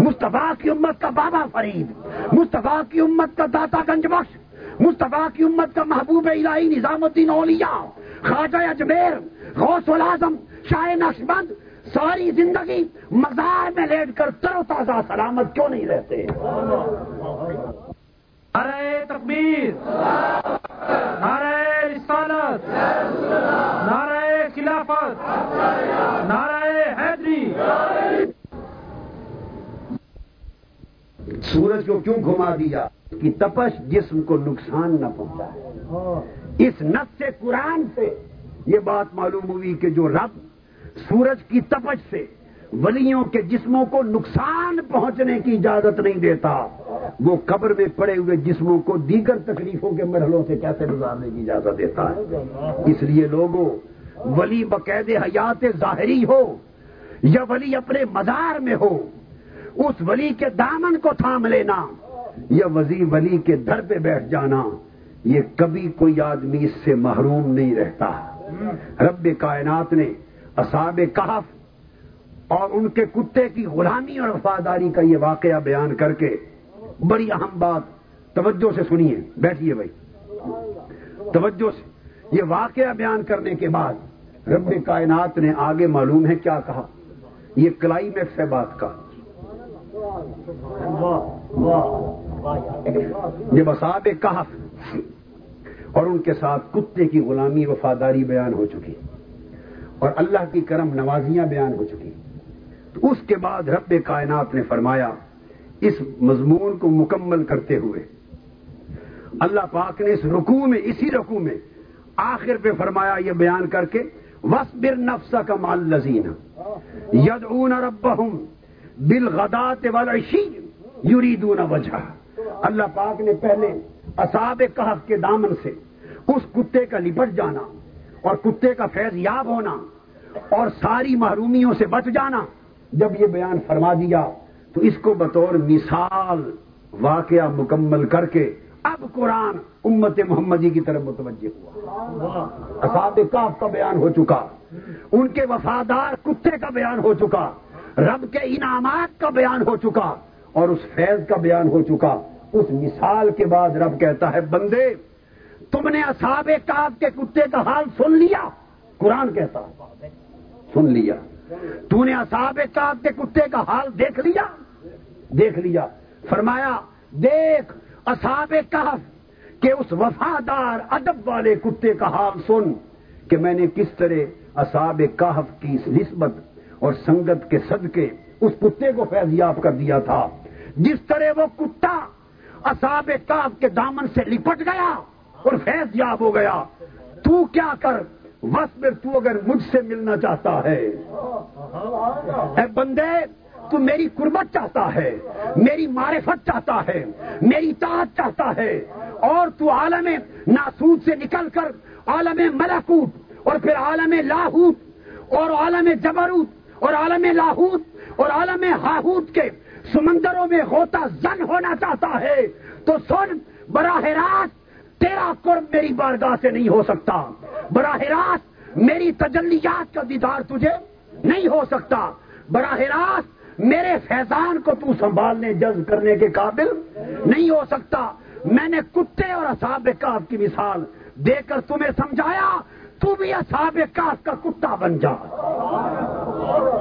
مصطفیٰ کی امت کا بابا فرید، مصطفیٰ کی امت کا داتا گنج بخش، مصطفیٰ کی امت کا محبوب الہی نظام الدین اولیاء، خواجہ اجمیر، غوث العظم شاہ نقش بند ساری زندگی مزار میں لیٹ کر تر و تازہ سلامت کیوں نہیں رہتے؟ نعرہ تکبیر، نعرہ رسالت نعرہ خلافت، نعرہ حیدری۔ سورج کو کیوں گھما دیا؟ کہ تپش جسم کو نقصان نہ پہنچا اس نس سے، قرآن سے یہ بات معلوم ہوئی کہ جو رب سورج کی تپش سے ولیوں کے جسموں کو نقصان پہنچنے کی اجازت نہیں دیتا۔ وہ قبر میں پڑے ہوئے جسموں کو دیگر تکلیفوں کے مرحلوں سے کیسے گزارنے کی اجازت دیتا ہے؟ اس لیے لوگوں، ولی بقید حیات ظاہری ہو یا ولی اپنے مزار میں ہو، اس ولی کے دامن کو تھام لینا یا وزیر ولی کے در پہ بیٹھ جانا، یہ کبھی کوئی آدمی اس سے محروم نہیں رہتا۔ رب کائنات نے اصاب کہف اور ان کے کتے کی غلامی اور وفاداری کا یہ واقعہ بیان کر کے بڑی اہم بات توجہ سے سنیے، بیٹھیے بھائی۔ توجہ سے۔ یہ واقعہ بیان کرنے کے بعد رب کائنات نے آگے معلوم ہے کیا کہا۔ یہ کلائمیکس ہے بات کا۔ جب اصاب کہف اور ان کے ساتھ کتے کی غلامی وفاداری بیان ہو چکی۔ اور اللہ کی کرم نوازیاں بیان ہو چکی۔ تو اس کے بعد رب کائنات نے فرمایا، اس مضمون کو مکمل کرتے ہوئے۔ اللہ پاک نے اس رکوع میں، اسی رکوع میں آخر پہ فرمایا یہ بیان کر کے وسبر نفس کا مال لذین ید اون رب بل غدات والشی یریدون وجہ اللہ پاک نے پہلے اصاب کہف کے دامن سے اس کتے کا لپٹ جانا اور کتے کا فیض یاب ہونا اور ساری محرومیوں سے بچ جانا۔ جب یہ بیان فرما دیا تو اس کو بطور مثال واقعہ مکمل کر کے اب قرآن امت محمدی کی طرف متوجہ ہوا۔ اصاب کاف کا بیان ہو چکا، ان کے وفادار کتے کا بیان ہو چکا، رب کے انعامات کا بیان ہو چکا اور اس فیض کا بیان ہو چکا۔ اس مثال کے بعد رب کہتا ہے، بندے، تم نے اصاب کاف کے کتے کا حال سن لیا؟ قرآن کہتا سن لیا۔ تو نے اصاب کاف کے کتے کا حال دیکھ لیا؟ دیکھ لیا۔ فرمایا، دیکھ اصاب کہف کہ اس وفادار ادب والے کتے کا حال سن کہ میں نے کس طرح اصاب کہف کی نسبت اور سنگت کے صدقے اس کتے کو فیضیاب کر دیا تھا۔ جس طرح وہ کتا اصاب کاف کے دامن سے لپٹ گیا اور فیض یاب ہو گیا۔ تو کیا کر؟ بس میں تو اگر مجھ سے ملنا چاہتا ہے۔ اے بندے، تو میری قربت چاہتا ہے، میری معرفت چاہتا ہے، میری طاعت چاہتا ہے۔ اور تو عالم ناسود سے نکل کر عالم ملکوت اور پھر عالم لاہوت اور عالم جبروت اور عالم لاہوت اور عالم ہاہوت کے سمندروں میں ہوتا زن ہونا چاہتا ہے۔ تو سن براہ راست تیرا قرب میری بارگاہ سے نہیں ہو سکتا۔ براہ راست میری تجلیات کا دیدار تجھے نہیں ہو سکتا۔ براہ راست میرے فیضان کو تو سنبھالنے، جذب کرنے کے قابل نہیں ہو سکتا۔ میں نے کتے اور اصاب کاف کی مثال دے کر تمہیں سمجھایا، تو بھی اصاب کاف کا کتا بن جا۔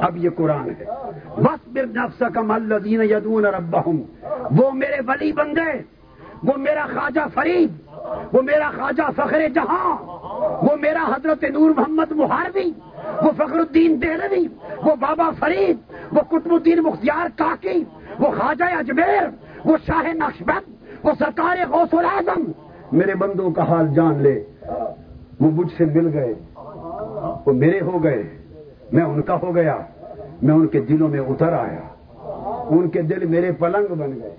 اب یہ قرآن ہے۔ بس بر نفس کا ملین یدون رب وہ میرے ولی بندے، وہ میرا خواجہ فرید وہ میرا خواجہ فخر جہاں، وہ میرا حضرت نور محمد محاربی وہ فخر الدین دہلوی، وہ بابا فرید، وہ قطب الدین مختار کاکی، وہ خواجہ اجمیر، وہ شاہ نقشبند وہ سرکار غوث العظم میرے بندوں کا حال جان لے، وہ مجھ سے مل گئے، وہ میرے ہو گئے، میں ان کا ہو گیا، میں ان کے دلوں میں اتر آیا۔ ان کے دل میرے پلنگ بن گئے۔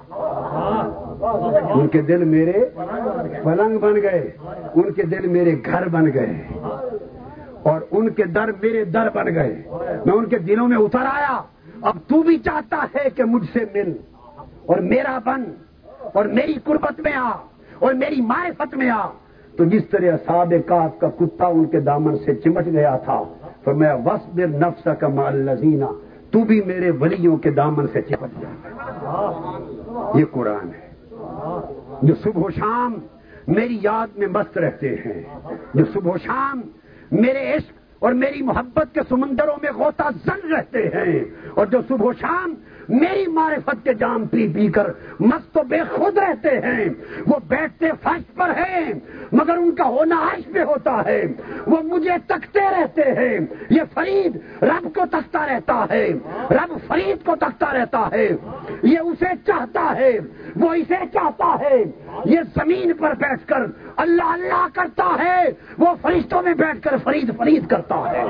ان کے دل میرے پلنگ بن گئے۔ ان کے دل میرے گھر بن گئے۔ اور ان کے در میرے در بن گئے۔ میں ان کے دلوں میں اتر آیا۔ اب تو بھی چاہتا ہے کہ مجھ سے مل۔ اور میرا بن۔ اور میری قربت میں آ۔ اور میری معرفت میں آ۔ تو جس طرح ساد کاف کا کتا ان کے دامن سے چمٹ گیا تھا تو میں وسب نفس کا مال لذینہ تو بھی میرے ولیوں کے دامن سے چپٹ جا۔ یہ قرآن ہے۔ جو صبح و شام میری یاد میں مست رہتے ہیں، جو صبح و شام میرے عشق اور میری محبت کے سمندروں میں غوطہ زن رہتے ہیں، اور جو صبح و شام میری معرفت کے جام پی پی کر مست و بے خود رہتے ہیں، وہ بیٹھتے فرش پر ہیں مگر ان کا ہونا عرش پہ ہوتا ہے۔ وہ مجھے تکتے رہتے ہیں۔ یہ فرید رب کو تکتا رہتا ہے۔ رب فرید کو تکتا رہتا ہے۔ یہ اسے چاہتا ہے۔ وہ اسے چاہتا ہے۔ یہ زمین پر بیٹھ کر اللہ اللہ کرتا ہے۔ وہ فرشتوں میں بیٹھ کر فرید فرید کرتا ہے۔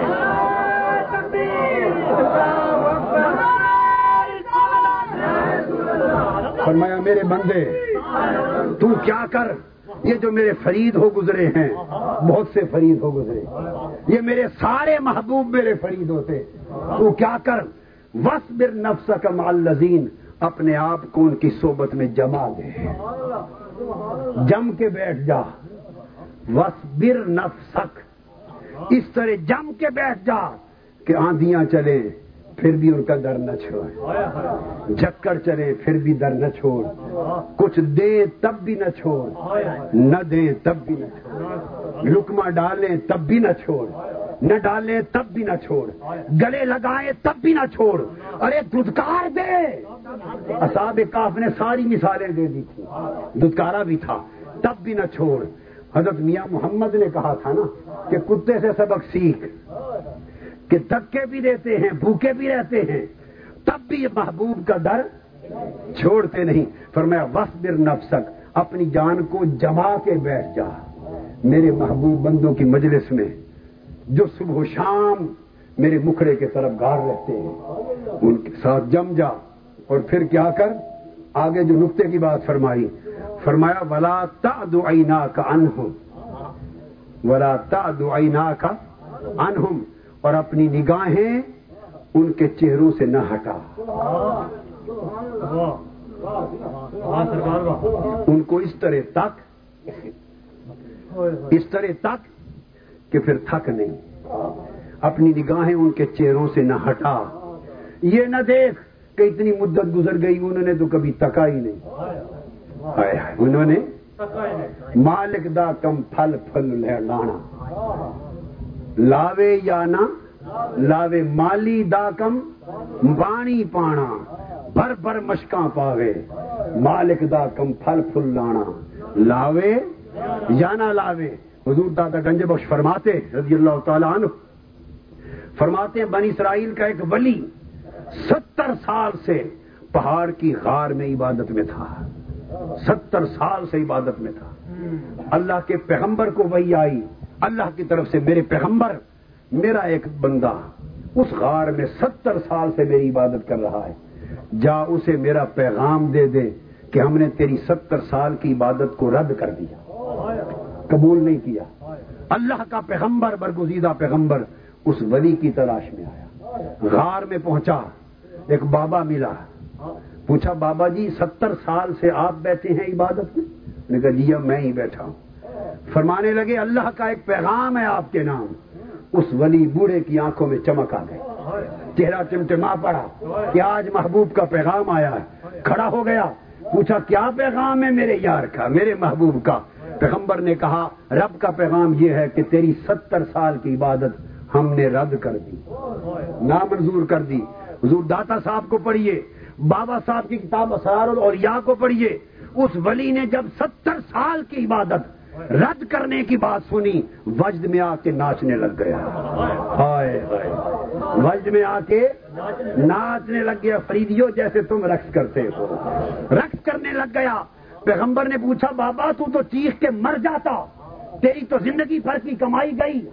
فرمایا، میرے بندے، تو کیا کر؟ یہ جو میرے فرید ہو گزرے ہیں، بہت سے فرید ہو گزرے۔ یہ میرے سارے محبوب میرے فرید ہوتے۔ تو کیا کر؟ وس بر نفس کا مال لذین اپنے آپ کو ان کی صحبت میں جما دے۔ جم کے بیٹھ جا۔ وسبر نفسک۔ اس طرح جم کے بیٹھ جا کہ آندیاں چلے پھر بھی ان کا در نہ چھوڑ۔ جکڑ چلے، پھر بھی در نہ چھوڑ۔ کچھ دے تب بھی نہ چھوڑ۔ نہ دے تب بھی نہ چھوڑ۔ لکما ڈالیں تب بھی نہ چھوڑ۔ نہ ڈالیں تب بھی نہ چھوڑ۔ گلے لگائیں تب بھی نہ چھوڑ۔ ارے دودکار دے۔ اصاب کاف نے ساری مثالیں دے دی تھی دودکارا بھی تھا، تب بھی نہ چھوڑ۔ حضرت میاں محمد نے کہا تھا نا کہ کتے سے سبق سیکھ۔ کہ دھکے بھی دیتے ہیں، بھوکے بھی رہتے ہیں، تب بھی محبوب کا ڈر چھوڑتے نہیں۔ فرمایا وسبر نفسک، اپنی جان کو جما کے بیٹھ جا۔ میرے محبوب بندوں کی مجلس میں جو صبح و شام میرے مکھڑے کے طرف گار رہتے ہیں، ان کے ساتھ جم جا۔ اور پھر کیا کر؟ آگے جو نقطے کی بات فرمائی، فرمایا، ولا تا دعینا کا انہم ولا تا دعینا کا انہم اور اپنی نگاہیں ان کے چہروں سے نہ ہٹا۔ ان کو اس طرح تک، اس طرح تک کہ پھر تھک نہیں۔ اپنی نگاہیں ان کے چہروں سے نہ ہٹا۔ یہ نہ دیکھ کہ اتنی مدت گزر گئی، انہوں نے تو کبھی تکا ہی نہیں۔ انہوں نے مالک دا کم پھل پھل لانا لاوے یا نہ لاوے مالی دا کم بانی پانا بھر بھر مشکاں پاوے، مالک دا کم پھل پھل لانا۔ لاوے یا نہ لاوے۔ حضور دادا گنج بخش فرماتے، رضی اللہ تعالیٰ عنہ۔ فرماتے ہیں، بنی اسرائیل کا ایک ولی ستر سال سے پہاڑ کی غار میں عبادت میں تھا۔ ستر سال سے عبادت میں تھا۔ اللہ کے پیغمبر کو وہی آئی۔ اللہ کی طرف سے میرے پیغمبر، میرا ایک بندہ اس غار میں ستر سال سے میری عبادت کر رہا ہے۔ جا اسے میرا پیغام دے دے کہ ہم نے تیری ستر سال کی عبادت کو رد کر دیا۔ قبول نہیں کیا۔ اللہ کا پیغمبر، برگزیدہ پیغمبر اس ولی کی تلاش میں آیا۔ غار میں پہنچا، ایک بابا ملا۔ پوچھا، بابا جی ستر سال سے آپ بیٹھے ہیں عبادت میں؟ نے کہا جی میں ہی بیٹھا ہوں۔ فرمانے لگے، اللہ کا ایک پیغام ہے آپ کے نام۔ اس ولی بوڑھے کی آنکھوں میں چمک آ گئی۔ چہرہ چمٹما پڑا کہ آج محبوب کا پیغام آیا ہے۔ کھڑا ہو گیا۔ پوچھا، کیا پیغام ہے میرے یار کا، میرے محبوب کا؟ پیغمبر نے کہا، رب کا پیغام یہ ہے کہ تیری ستر سال کی عبادت ہم نے رد کر دی۔ نامنظور کر دی۔ حضور داتا صاحب کو پڑھیے، بابا صاحب کی کتاب اسرار اور یا کو پڑھیے۔ اس ولی نے جب ستر سال کی عبادت رد کرنے کی بات سنی، وجد میں آ کے ناچنے لگ گیا۔ ہائے، وجد میں آ کے ناچنے لگ گیا۔ فریدیو جیسے تم رقص کرتے ہو۔ رقص کرنے لگ گیا۔ پیغمبر نے پوچھا، بابا، تو تو چیخ کے مر جاتا۔ تیری تو زندگی بھر کی کمائی گئی۔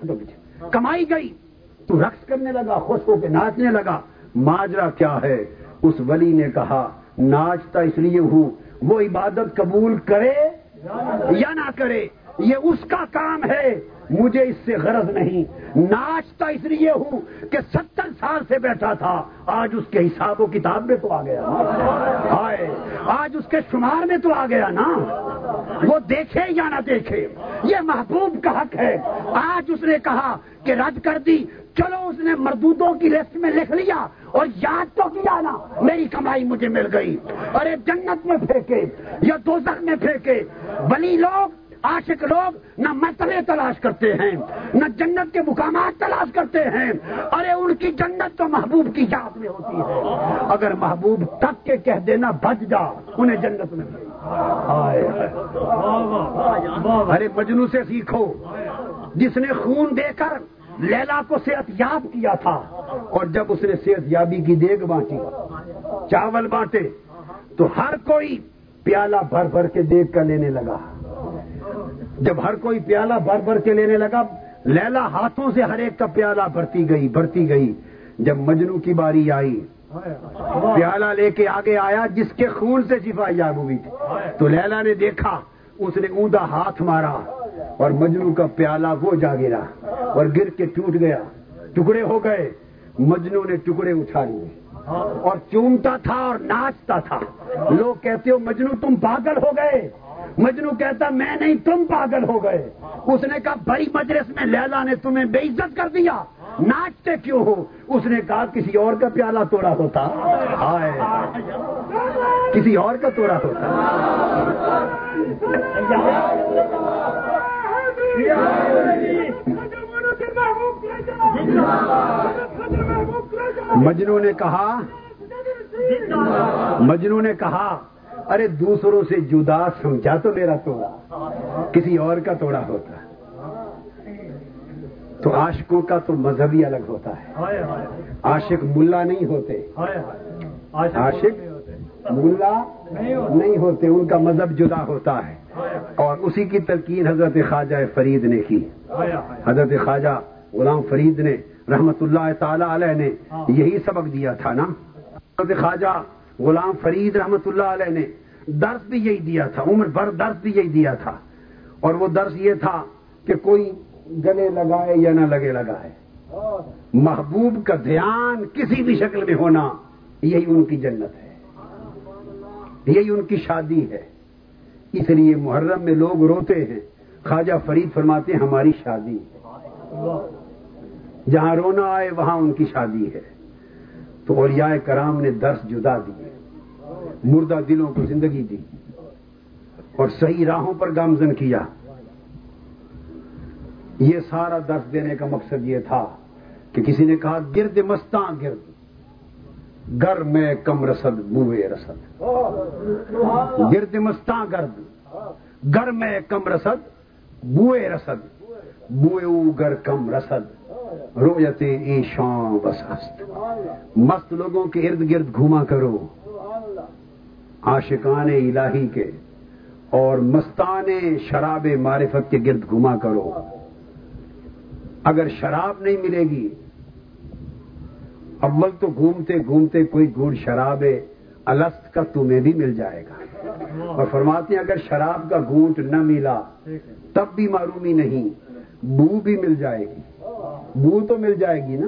کمائی گئی۔ تو رقص کرنے لگا، خوش ہو کے ناچنے لگا۔ ماجرا کیا ہے؟ اس ولی نے کہا، ناچتا اس لیے ہوں، وہ عبادت قبول کرے یا نہ کرے یہ اس کا کام ہے۔ مجھے اس سے غرض نہیں۔ ناچتا اس لیے ہوں کہ ستر سال سے بیٹھا تھا۔ آج اس کے حساب و کتاب میں تو آ گیا۔ آئے آج اس کے شمار میں تو آ گیا نا۔ وہ دیکھے یا نہ دیکھے، یہ محبوب کا حق ہے۔ آج اس نے کہا کہ رد کر دی۔ چلو اس نے مردودوں کی لسٹ میں لکھ لیا اور یاد تو کیا نا، میری کمائی مجھے مل گئی۔ ارے جنت میں پھینکے یا دوزخ میں پھینکے بلی لوگ عاشق لوگ نہ مرتبے تلاش کرتے ہیں، نہ جنت کے مقامات تلاش کرتے ہیں۔ ارے، ان کی جنت تو محبوب کی یاد میں ہوتی ہے۔ اگر محبوب تک کے کہہ دینا بچ جا، انہیں جنت میں ارے مجنو سے سیکھو۔ جس نے خون دے کر لیلا کو صحت یاب کیا تھا، اور جب اس نے صحت یابی کی دیگ بانٹی، چاول بانٹے، تو ہر کوئی پیالہ بھر بھر کے دیکھ کر لینے لگا۔ جب ہر کوئی پیالہ بھر بھر کے لینے لگا، لیلا ہاتھوں سے ہر ایک کا پیالہ بھرتی گئی بھرتی گئی۔ جب مجنو کی باری آئی، پیالہ لے کے آگے آیا، جس کے خون سے شفا یاب ہوئی تھی۔ تو لیلا نے دیکھا، اس نے اوندا ہاتھ مارا اور مجنو کا پیالہ وہ جا گرا اور گر کے ٹوٹ گیا۔ ٹکڑے ہو گئے مجنو نے ٹکڑے اٹھا لیے۔ اور چومتا تھا اور ناچتا تھا۔ لوگ کہتے ہو مجنو تم پاگل ہو گئے۔ مجنو کہتا، میں نہیں، تم پاگل ہو گئے۔ اس نے کہا بڑی مجلس میں لیلا نے تمہیں بے عزت کر دیا۔ ناچتے کیوں ہو؟ اس نے کہا، کسی اور کا پیالہ توڑا ہوتا۔ ہائے۔ کسی اور کا توڑا ہوتا۔ مجنو نے کہا، مجنو نے کہا ارے دوسروں سے جدا سمجھا تو میرا توڑا۔ کسی اور کا توڑا ہوتا۔ تو عاشقوں کا تو مذہب ہی الگ ہوتا ہے۔ عاشق ملا نہیں ہوتے۔ عاشق ملا نہیں ہوتے۔ ان کا مذہب جدا ہوتا ہے۔ اور اسی کی تلقین حضرت خواجہ فرید نے کی۔ حضرت خواجہ غلام فرید نے رحمت اللہ تعالی علیہ نے یہی سبق دیا تھا نا۔ حضرت خواجہ غلام فرید رحمت اللہ علیہ نے درس بھی یہی دیا تھا، عمر بھر درس بھی یہی دیا تھا۔ اور وہ درس یہ تھا کہ کوئی گلے لگائے یا نہ لگے لگائے۔ محبوب کا دھیان کسی بھی شکل میں ہونا یہی ان کی جنت ہے۔ یہی ان کی شادی ہے۔ اس لیے محرم میں لوگ روتے ہیں۔ خواجہ فرید فرماتے ہیں، ہماری شادی جہاں رونا آئے، وہاں ان کی شادی ہے۔ تو اولیاء کرام نے درس جدا دیے۔ مردہ دلوں کو زندگی دی اور صحیح راہوں پر گامزن کیا۔ یہ سارا درس دینے کا مقصد یہ تھا کہ کسی نے کہا، گرد مستاں گرد، گر میں کم رسد، بوئے رسد۔ گرد مستاں گرد، گر میں کم رسد، بوئے رسد۔ بوئے او گر کم رسد، رویت ای شام بس ہست مست لوگوں کے ارد گرد گھوما کرو۔ عاشقان الہی کے اور مستان شراب معرفت کے گرد گھوما کرو۔ اگر شراب نہیں ملے گی، اول تو گھومتے گھومتے کوئی گڑ شراب الست کا تمہیں بھی مل جائے گا۔ اور فرماتے ہیں، اگر شراب کا گھونٹ نہ ملا، تب بھی معرومی نہیں، بو بھی مل جائے گی۔ بو تو مل جائے گی نا؟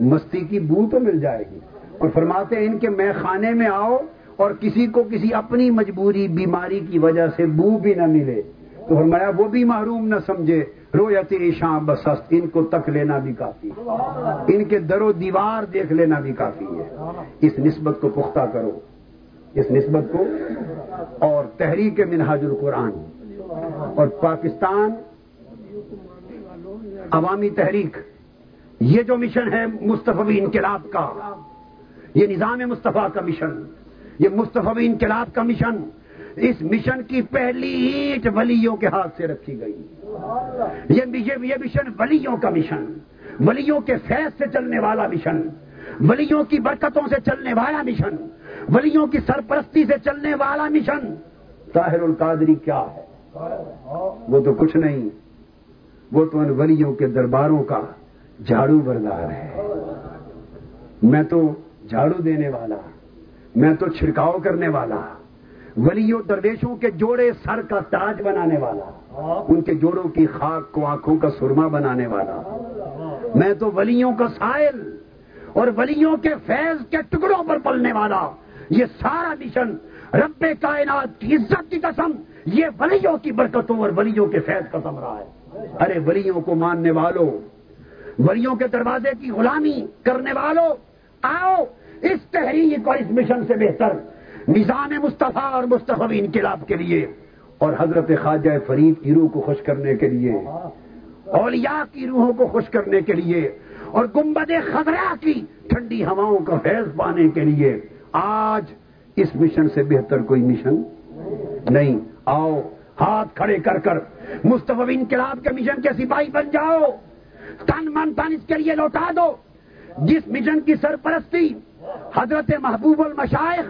مستی کی بو تو مل جائے گی۔ اور فرماتے ہیں، ان کے میں خانے میں آؤ اور کسی کو کسی اپنی مجبوری بیماری کی وجہ سے بو بھی نہ ملے تو فرمایا وہ بھی محروم نہ سمجھے رویت شام بسست ان کو تک لینا بھی کافی ہے۔ ان کے در و دیوار دیکھ لینا بھی کافی ہے۔ اس نسبت کو پختہ کرو۔ اس نسبت کو اور تحریک منہاج القرآن اور پاکستان عوامی تحریک، یہ جو مشن ہے مصطفی انقلاب کا، یہ نظام مصطفیٰ کا مشن۔ یہ مصطفی انقلاب کا مشن اس مشن کی پہلی اینٹ ولیوں کے ہاتھ سے رکھی گئی۔ یہ مشن ولیوں کا مشن، ولیوں کے فیض سے چلنے والا مشن، ولیوں کی برکتوں سے چلنے والا مشن، ولیوں کی سرپرستی سے چلنے والا مشن۔ طاہر القادری کیا ہے؟ وہ تو کچھ نہیں، وہ تو ان ولیوں کے درباروں کا جھاڑو بردار ہے۔ میں تو جھاڑو دینے والا میں تو چھڑکاؤ کرنے والا ولیوں درویشوں کے جوڑے سر کا تاج بنانے والا ان کے جوڑوں کی خاک کو آنکھوں کا سرما بنانے والا۔ میں تو ولیوں کا سائل اور ولیوں کے فیض کے ٹکڑوں پر پلنے والا۔ یہ سارا مشن رب کائنات کی عزت کی قسم یہ ولیوں کی برکتوں اور ولیوں کے فیض کا رہا ہے۔ ارے ولیوں کو ماننے والوں ولیوں کے دروازے کی غلامی کرنے والوں آؤ اس تحریک اور اس مشن سے بہتر نظام مصطفیٰ اور مصطفی انقلاب کے لیے اور حضرت خواجہ فرید کی روح کو خوش کرنے کے لیے۔ اولیاء کی روحوں کو خوش کرنے کے لیے اور گمبد خبرہ کی ٹھنڈی ہواؤں کا فیض پانے کے لیے۔ آج اس مشن سے بہتر کوئی مشن نہیں۔ آؤ، ہاتھ کھڑے کر کر مصطفی انقلاب کے مشن کے سپاہی بن جاؤ۔ تن من تن اس کے لیے لوٹا دو۔ جس مشن کی سرپرستی حضرت محبوب المشائخ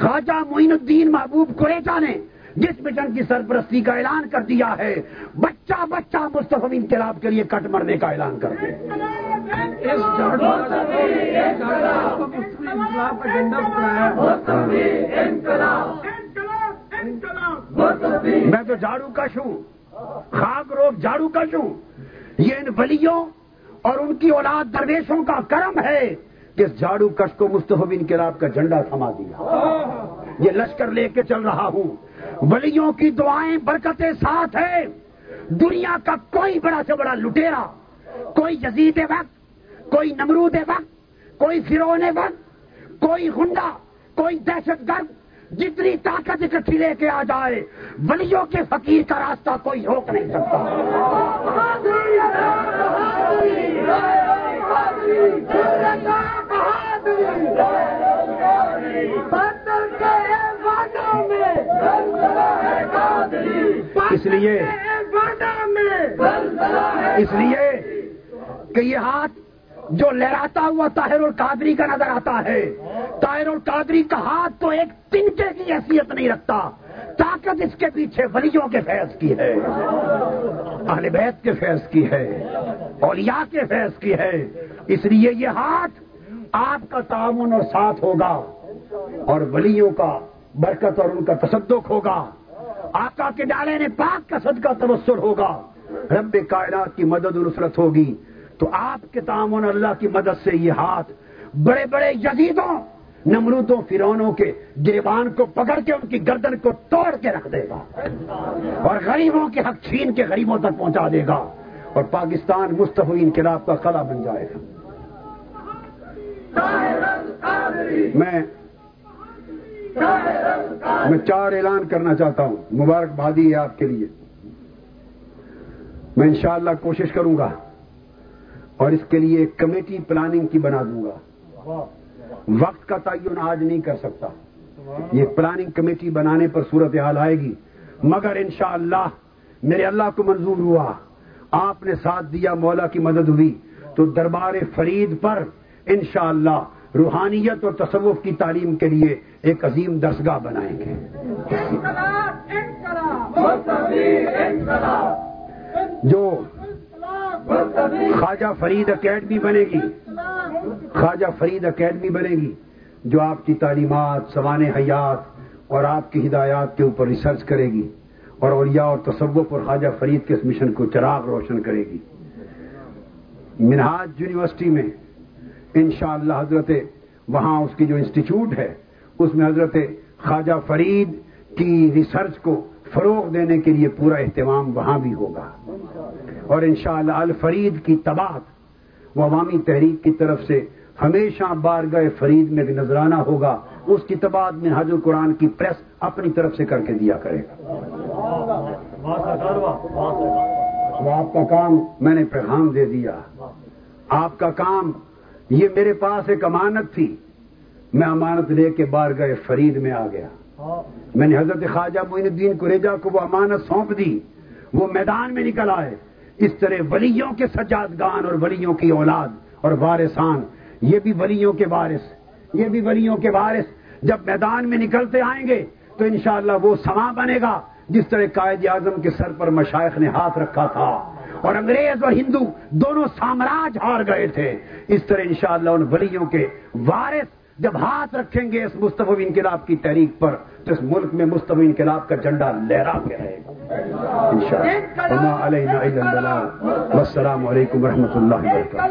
خواجہ معین الدین محبوب قریچا نے جس مشن کی سرپرستی کا اعلان کر دیا ہے بچہ بچہ مستفی انقلاب کے لیے کٹ مرنے کا اعلان کر دے۔ میں تو جھاڑو کش ہوں خاک روک جھاڑو کش ہوں یہ ان ولیوں اور ان کی اولاد درویشوں کا کرم ہے۔ کہ جھاڑو کش کو مستحب انقلاب کا جھنڈا تھما دیا یہ لشکر لے کے چل رہا ہوں ولیوں کی دعائیں برکتیں ساتھ ہیں دنیا کا کوئی بڑا سے بڑا لٹیرا کوئی جزید وقت کوئی نمرود وقت کوئی فرون وقت کوئی ہنڈا کوئی دہشت گرد جتنی طاقت اکٹھی لے کے آ جائے ولیوں کے فقیر کا راستہ کوئی روک نہیں سکتا اس لیے اس لیے کہ یہ ہاتھ جو لہراتا ہوا طاہر القادری کا نظر آتا ہے۔ طاہر القادری کا ہاتھ تو ایک تنکے کی حیثیت نہیں رکھتا، طاقت اس کے پیچھے ولیوں کے فیض کی ہے، اہل بیت کے فیض کی ہے، اولیاء کے فیض کی ہے۔ اس لیے یہ ہاتھ آپ کا تعاون اور ساتھ ہوگا اور ولیوں کا برکت اور ان کا تصدق ہوگا۔ آقا کے ڈالے نے پاک کا صدقہ تبصر ہوگا۔ رب کائنات کی مدد و نصرت ہوگی۔ تو آپ کے تعاون اللہ کی مدد سے یہ ہاتھ بڑے بڑے یزیدوں، نمرودوں فرونوں کے گریبان کو پکڑ کے ان کی گردن کو توڑ کے رکھ دے گا۔ اور غریبوں کے حق چھین کے غریبوں تک پہنچا دے گا۔ اور پاکستان مستفی انقلاب کا قلعہ بن جائے گا۔ میں میں چار اعلان کرنا چاہتا ہوں۔ مبارکبادی ہے آپ کے لیے۔ میں انشاءاللہ کوشش کروں گا اور اس کے لیے ایک کمیٹی پلاننگ کی بنا دوں گا۔ وقت کا تعین آج نہیں کر سکتا۔ یہ پلاننگ کمیٹی بنانے پر صورت حال آئے گی۔ مگر انشاءاللہ میرے اللہ کو منظور ہوا۔ آپ نے ساتھ دیا، مولا کی مدد ہوئی۔ تو دربار فرید پر انشاءاللہ روحانیت اور تصوف کی تعلیم کے لیے ایک عظیم درسگاہ بنائیں گے۔ جو خواجہ فرید اکیڈمی بنے گی، خواجہ فرید اکیڈمی بنے گی، جو آپ کی تعلیمات سوان حیات اور آپ کی ہدایات کے اوپر ریسرچ کرے گی اور اولیاء اور تصوف اور خواجہ فرید کے اس مشن کو چراغ روشن کرے گی۔ منہاج یونیورسٹی میں انشاءاللہ حضرت وہاں اس کی جو انسٹیٹیوٹ ہے، اس میں حضرت خواجہ فرید کی ریسرچ کو فروغ دینے کے لیے پورا اہتمام وہاں بھی ہوگا۔ اور انشاءاللہ الفرید کی تباہت عوامی تحریک کی طرف سے ہمیشہ بارگاہ فرید میں بھی نظرانہ ہوگا۔ اس کی تباہت میں حضر قرآن کی پریس اپنی طرف سے کر کے دیا کرے گا۔ آپ کا کام میں نے پیغام دے دیا۔ آپ کا کام یہ میرے پاس ایک امانت تھی۔ میں امانت لے کے بار گئے فرید میں آ گیا۔ میں نے حضرت خواجہ معین الدین قریجا کو وہ امانت سونپ دی۔ وہ میدان میں نکل آئے۔ اس طرح ولیوں کے سجادگان اور ولیوں کی اولاد اور وارثان۔ یہ بھی ولیوں کے وارث۔ یہ بھی ولیوں کے وارث۔ جب میدان میں نکلتے آئیں گے تو انشاءاللہ وہ سما بنے گا۔ جس طرح قائد اعظم کے سر پر مشائق نے ہاتھ رکھا تھا۔ اور انگریز اور ہندو دونوں سامراج ہار گئے تھے۔ اس طرح انشاءاللہ ان ولیوں کے وارث جب ہاتھ رکھیں گے اس مستفی انقلاب کی تحریک پر، تو اس ملک میں مستفی انقلاب کا جھنڈا لہرا کے رہے گا السلام علیکم و رحمۃ اللہ وبرکاتہ۔